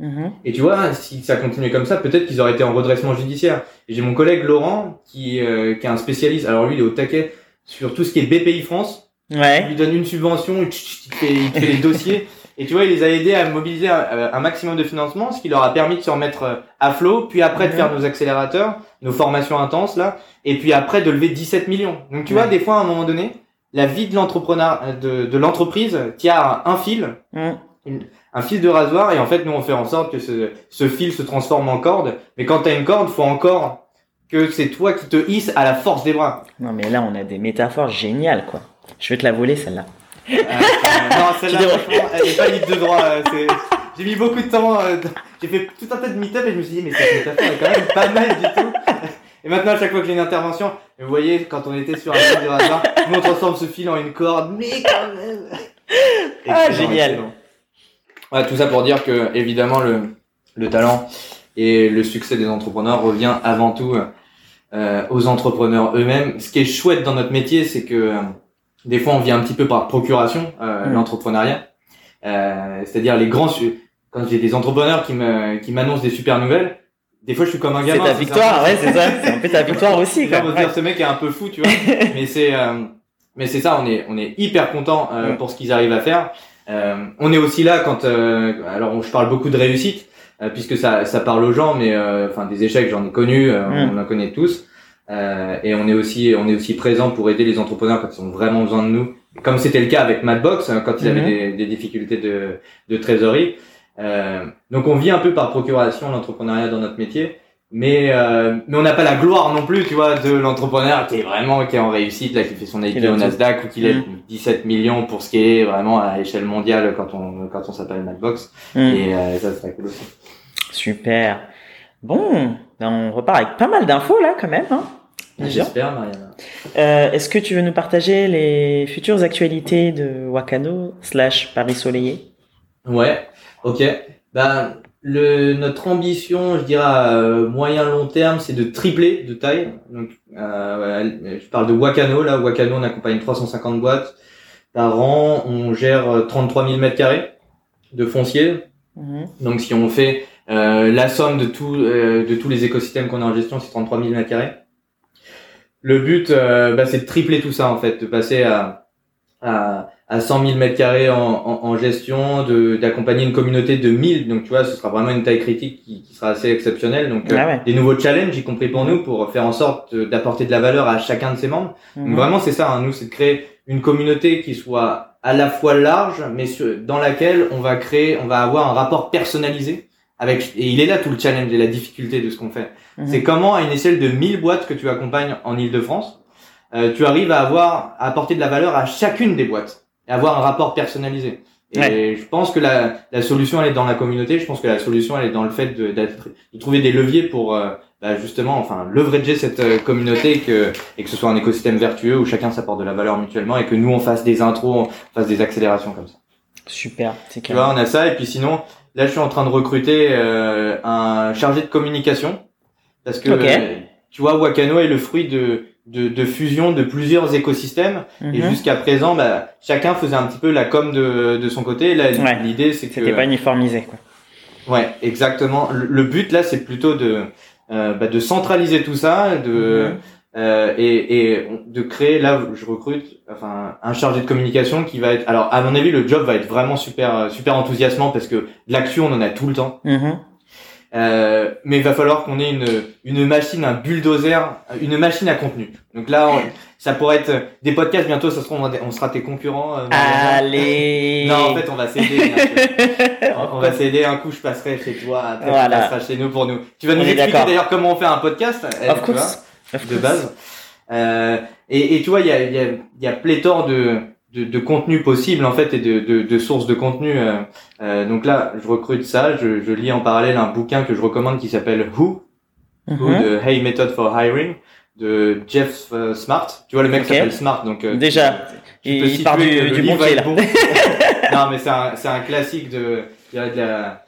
Mm-hmm. Et tu vois, si ça continuait comme ça, peut-être qu'ils auraient été en redressement judiciaire. J'ai mon collègue Laurent, qui, euh, qui est un spécialiste, alors lui, il est au taquet sur tout ce qui est BPI France. Ouais. Il lui donne une subvention, il fait, il fait les dossiers. Et tu vois, il les a aidés à mobiliser un, maximum de financement, ce qui leur a permis de se remettre euh, à flot, puis après de faire nos accélérateurs, nos formations intenses là, et puis après de lever 17 millions. Donc tu vois, des fois à un moment donné, la vie de l'entrepreneur, de, de l'entreprise, tient un fil, un fil de rasoir, et en fait nous on fait en sorte que ce, ce fil se transforme en corde. Mais quand t'as une corde, faut encore que c'est toi qui te hisse à la force des bras. Non mais là on a des métaphores géniales quoi. Je vais te la voler celle-là. Euh, non, celle-là, franchement, elle est pas libre de droit. Euh, j'ai mis beaucoup de temps. Euh, j'ai fait tout un tas de meet-up et je me suis dit, mais cette métaphore est quand même pas mal du tout. Et maintenant, à chaque fois que j'ai une intervention, vous voyez, quand on était sur un fil de hasard, nous on transforme ce fil en une corde, mais quand même. ah, génial. Ouais, tout ça pour dire que, évidemment, le, le talent et le succès des entrepreneurs revient avant tout euh, aux entrepreneurs eux-mêmes. Ce qui est chouette dans notre métier, c'est que des fois, on vient un petit peu par procuration, euh, mm. l'entrepreneuriat. Euh, c'est-à-dire les grands... Quand j'ai des entrepreneurs qui me qui m'annoncent des super nouvelles, des fois je suis comme un gamin. C'est ta victoire, ouais, c'est ça. C'est un peu ta victoire aussi. Quoi. dire ce mec est un peu fou, tu vois. mais c'est euh, mais c'est ça, on est on est hyper content euh, pour ce qu'ils arrivent à faire. Euh, on est aussi là quand alors je parle beaucoup de réussite puisque ça ça parle aux gens, mais enfin des échecs j'en ai connu, mm. on en connaît tous. Euh, et on est aussi on est aussi présent pour aider les entrepreneurs quand ils ont vraiment besoin de nous, comme c'était le cas avec Madbox hein, quand ils avaient mhm. des, des, difficultés de, de trésorerie. Euh, donc on vit un peu par procuration l'entrepreneuriat dans notre métier, mais euh, mais on n'a pas la gloire non plus, tu vois, de l'entrepreneur qui est vraiment qui est en réussite là, qui fait son IPO au Nasdaq ou qui lève 17 millions pour ce qui est vraiment à échelle mondiale quand on quand on s'appelle Madbox. Mhm. Et euh, ça serait cool aussi. Super. Bon, ben, on repart avec pas mal d'infos là quand même. Hein J'espère, Mariana. Euh, Est-ce que tu veux nous partager les futures actualités de Wakano slash Paris Soleillé Ouais, ok. Ben, le, notre ambition, je dirais à euh, moyen long terme, c'est de tripler de taille. Donc, euh, je parle de Wakano. Là, Wakano, on accompagne 350 boîtes par an. On gère 33 000 mètres carrés de foncier. Mhm. Donc, si on fait euh, la somme de tout, euh, de tous les écosystèmes qu'on a en gestion, c'est 33 000 mètres carrés. Le but, euh, bah, c'est de tripler tout ça en fait, de passer à, à, à 100 000 mètres carrés en, en, en gestion, de d'accompagner une communauté de 1000. Donc tu vois, ce sera vraiment une taille critique qui, qui sera assez exceptionnelle. Donc ah des nouveaux challenges, y compris pour nous, pour faire en sorte d'apporter de la valeur à chacun de ces membres. Donc mhm. vraiment, c'est ça. Hein, nous, c'est de créer une communauté qui soit à la fois large, mais dans laquelle on va créer, on va avoir un rapport personnalisé avec, et il est là tout le challenge et la difficulté de ce qu'on fait. Mhm. C'est comment, à une échelle de 1000 boîtes que tu accompagnes en Ile-de-France, euh, tu arrives à avoir, à apporter de la valeur à chacune des boîtes et avoir un rapport personnalisé. Et je pense que la, la solution, elle est dans la communauté. Je pense que la solution, elle est dans le fait de, de trouver des leviers pour euh, bah, justement, enfin, leverager cette euh, communauté et que, et que ce soit un écosystème vertueux où chacun s'apporte de la valeur mutuellement et que nous, on fasse des intros, on fasse des accélérations comme ça. Super, c'est Tu vois, on a ça et puis sinon, là, je suis en train de recruter euh, un chargé de communication parce que euh, tu vois, Wakano est le fruit de de, de fusion de plusieurs écosystèmes et Mhm. jusqu'à présent, bah, chacun faisait un petit peu la com de de son côté. Là, Ouais. l'idée, c'est que C'était pas uniformisé, quoi. Ouais, exactement. Le, le but là, c'est plutôt de euh, bah, de centraliser tout ça, de Mhm. euh, et, et de créer. Là, je recrute enfin un chargé de communication qui va être. Alors, à mon avis, le job va être vraiment super super enthousiasmant parce que de l'actu, on en a tout le temps. Mhm. Euh, mais il va falloir qu'on ait une une machine, un bulldozer, une machine à contenu. Donc là, on- ça pourrait être des podcasts bientôt. Ça sera on sera tes concurrents. euh. Allez. Non, en fait, on va s'aider. On- On va s'aider un coup, je passerai chez toi, après Voilà. tu passeras chez nous pour nous. Tu vas nous expliquer d'ailleurs comment on fait un podcast, euh, Of tu course. vois, Of de course. base. Euh, et, et tu vois, il y a, il y, a, il y a pléthore de, de, de contenus possibles en fait et de, de, de sources de contenu. euh. Euh, donc là, je recrute ça. Je, je lis en parallèle un bouquin que je recommande qui s'appelle Who, Who Mhm. de Hey Method for Hiring de Jeff euh, Smart. Tu vois, le mec Ok. s'appelle Smart, donc euh, Déjà, tu il part du, le du bon pied, là. bon. non, mais c'est un, c'est un classique de, de la,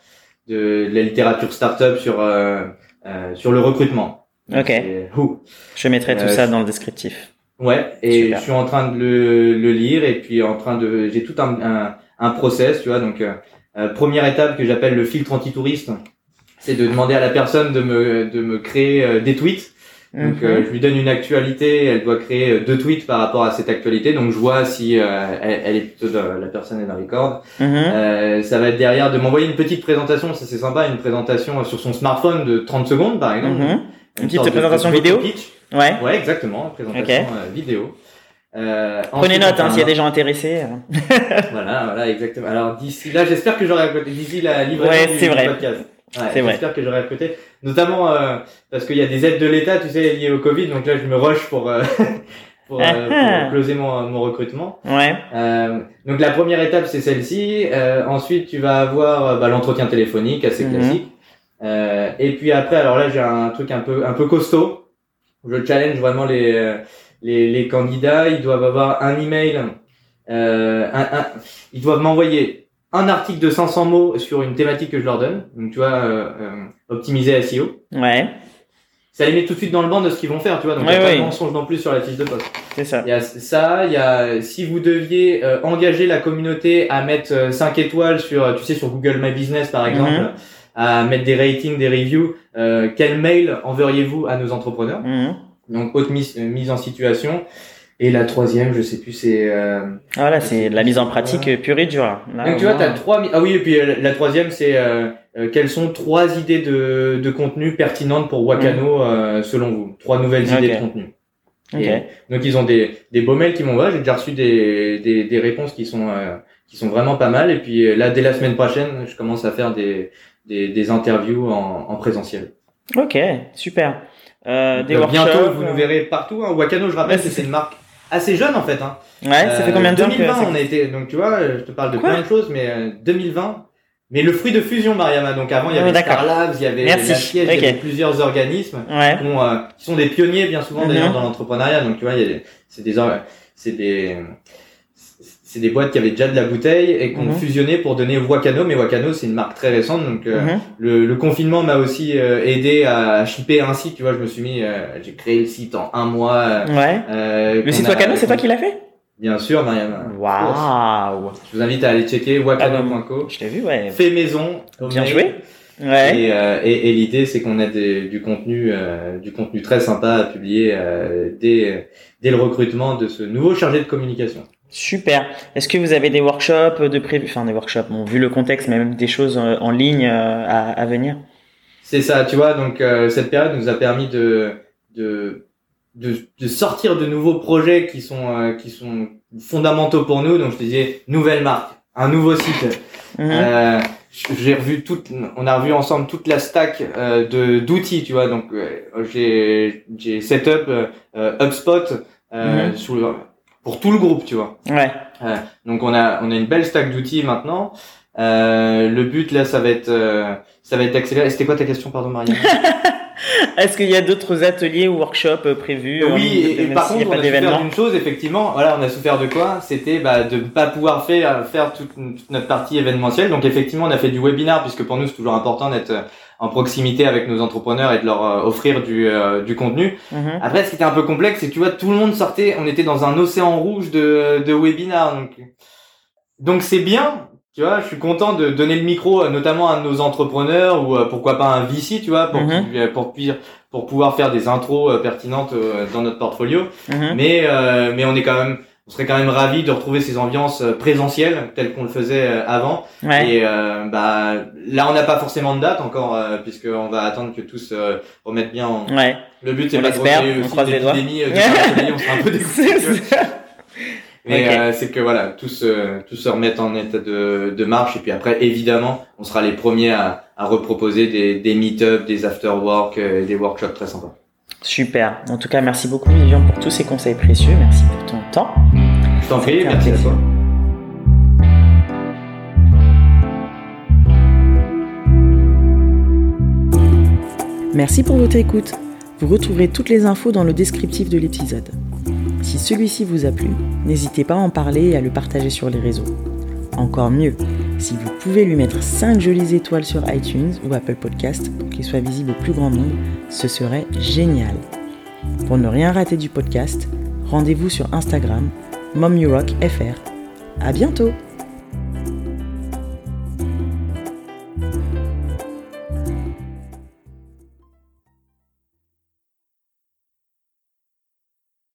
de, la littérature startup sur, euh, euh, sur le recrutement. Ok. Who. Je mettrai tout ça dans le descriptif. Ouais, et Super. je suis en train de le, le lire et puis en train de, j'ai tout un, un, un process, tu vois. Donc, euh, euh, première étape que j'appelle le filtre anti-touriste, c'est de demander à la personne de me, de me créer euh, des tweets. Donc, Mhm. euh, je lui donne une actualité, elle doit créer euh, deux tweets par rapport à cette actualité. Donc, je vois si euh, elle, elle est plutôt dans- la personne est dans les cordes. Mhm. Euh, ça va être derrière de m'envoyer une petite présentation, ça c'est sympa, une présentation sur son smartphone de 30 secondes par exemple. Mhm. Une petite présentation de vidéo pitch. Ouais. Ouais, exactement, présentation euh, vidéo. Euh, Prenez ensuite, note, hein, s'il y a des gens intéressés. euh. Voilà, voilà, exactement. Alors d'ici là, j'espère que j'aurai à côté, d'ici la livraison Ouais, du, vrai. podcast. Ouais, C'est vrai. J'espère que j'aurai à côté, notamment euh, parce qu'il y a des aides de l'État, tu sais, liées au Covid. Donc là, je me rush pour euh, pour, euh, Ah. pour closer mon, mon recrutement. Ouais. Euh, donc la première étape c'est celle-ci. Euh, ensuite tu vas avoir bah, l'entretien téléphonique assez Mhm. classique. Euh, et puis après alors là j'ai un truc un peu un peu costaud. Je challenge vraiment les euh, les, les candidats. Ils doivent avoir un email. Euh, un, un- ils doivent m'envoyer un article de 500 mots sur une thématique que je leur donne. Donc tu vois euh, euh, optimiser SEO. Ouais. Ça les met tout de suite dans le banc de ce qu'ils vont faire. Tu vois donc il Ouais, y a pas de mensonge non plus sur la fiche de poste. C'est ça. Il y a ça, il y a si vous deviez euh, engager la communauté à mettre 5 étoiles sur, euh, tu sais, sur Google My Business par exemple, Mhm. À mettre des ratings, des reviews, euh, quel mail enverriez-vous à nos entrepreneurs Mhm. Donc haute mise, euh, mise en situation. Et la troisième, je sais plus, c'est. Euh... Voilà, c'est de la mise en pratique euh, pure et dure. là. Donc tu vois, t'as trois. Ah oui, et puis euh, la troisième, c'est euh, euh, quelles sont trois idées de, de contenu pertinentes pour Wakano euh, selon vous? Trois nouvelles idées de contenu. Ok. Et donc ils ont des, des beaux mails qui m'envoient. J'ai déjà reçu des, des, des réponses qui sont euh, qui sont vraiment pas mal. Et puis là, dès la semaine prochaine, je commence à faire des des, des interviews en, en présentiel. Ok, super. Euh, des euh, workshops. bientôt, vous euh, nous verrez partout. Hein. Wakano, je rappelle Ouais, c'est- une marque assez jeune en fait. Hein. Ouais, ça fait Euh, combien de temps que 2020, c'est- on a été. Donc tu vois, euh, je te parle de Quoi plein de choses, mais euh, 2020. Mais le fruit de fusion, Mariama. Donc avant, il y avait d'accord. Star Labs, il y avait Merci. la Siège, il y avait plusieurs organismes Ouais. qui, ont, euh, qui sont des pionniers bien souvent Mhm. d'ailleurs dans l'entrepreneuriat. Donc tu vois, il y a des- c'est des c'est des c'est des boîtes qui avaient déjà de la bouteille et qui ont Mhm. fusionné pour donner Wakano. Mais Wakano, c'est une marque très récente, donc euh, Mhm. le, le confinement m'a aussi euh, aidé à shipper un site. Tu vois, je me suis mis, euh, j'ai créé le site en un mois. euh, Ouais. euh, Le qu'on site a- Wakano, c'est toi qui l'as fait? Bien sûr, Mariama. Waouh Je vous invite à aller checker wakano.co. Je t'ai vu, ouais. Fait maison. Bien joué. Ouais. Et, euh, et, et l'idée, c'est qu'on a des- du contenu, euh, du contenu très sympa à publier euh, dès, dès le recrutement de ce nouveau chargé de communication. Super. Est-ce que vous avez des workshops de prévu, enfin des workshops, bon, vu le contexte, mais même des choses euh, en ligne euh, à, à venir? C'est ça, tu vois. Donc euh, cette période nous a permis de de, de de sortir de nouveaux projets qui sont euh, qui sont fondamentaux pour nous. Donc je te disais nouvelle marque, un nouveau site. Mhm. Euh, j'ai revu toute, on a revu ensemble toute la stack euh, de d'outils, tu vois. Donc euh, j'ai j'ai setup euh, HubSpot euh, Mhm. Pour tout le groupe, tu vois. Ouais. Donc on a on a une belle stack d'outils maintenant. Euh, le but là, ça va être euh, ça va être accéléré. C'était quoi ta question, pardon, Marianne Est-ce qu'il y a d'autres ateliers ou workshops euh, prévus Oui, et, par contre, on a souffert d'une chose, effectivement. Voilà, on a souffert de quoi? C'était bah, de ne pas pouvoir faire, faire toute, notre partie événementielle. Donc effectivement, on a fait du webinar, puisque pour nous, c'est toujours important d'être en proximité avec nos entrepreneurs et de leur euh, offrir du, euh, du contenu. Mhm. Après, ce qui était un peu complexe, c'est que tu vois, tout le monde sortait, on était dans un océan rouge de, de webinars. Donc, donc c'est bien, tu vois, je suis content de donner le micro notamment à nos entrepreneurs ou euh, pourquoi pas un VC, tu vois, pour, mhm. pour, pour, pouvoir faire des intros pertinentes dans notre portfolio. Mhm. Mais, mais on est quand même on serait quand même ravi de retrouver ces ambiances euh, présentielles telles qu'on le faisait euh, avant. Et euh, bah là, on n'a pas forcément de date encore, euh, puisqu'on va attendre que tous se remettent bien. En... Ouais. Le but c'est pas de aussi l'épidémie, on sera un peu dégoûté. Mais c'est que voilà, tous tous se remettent en état de, de marche et puis après évidemment, on sera les premiers à, à reproposer des des meet-up, des after-work, des workshops très sympas. Super. En tout cas, merci beaucoup Vivian pour tous ces conseils précieux. Merci pour ton temps. Je t'en prie, merci à toi. Merci pour votre écoute. Vous retrouverez toutes les infos dans le descriptif de l'épisode. Si celui-ci vous a plu, n'hésitez pas à en parler et à le partager sur les réseaux. Encore mieux, si vous pouvez lui mettre 5 jolies étoiles sur iTunes ou Apple Podcast pour qu'il soit visible au plus grand nombre, ce serait génial. Pour ne rien rater du podcast, rendez-vous sur Instagram, MomUrockFR. À bientôt!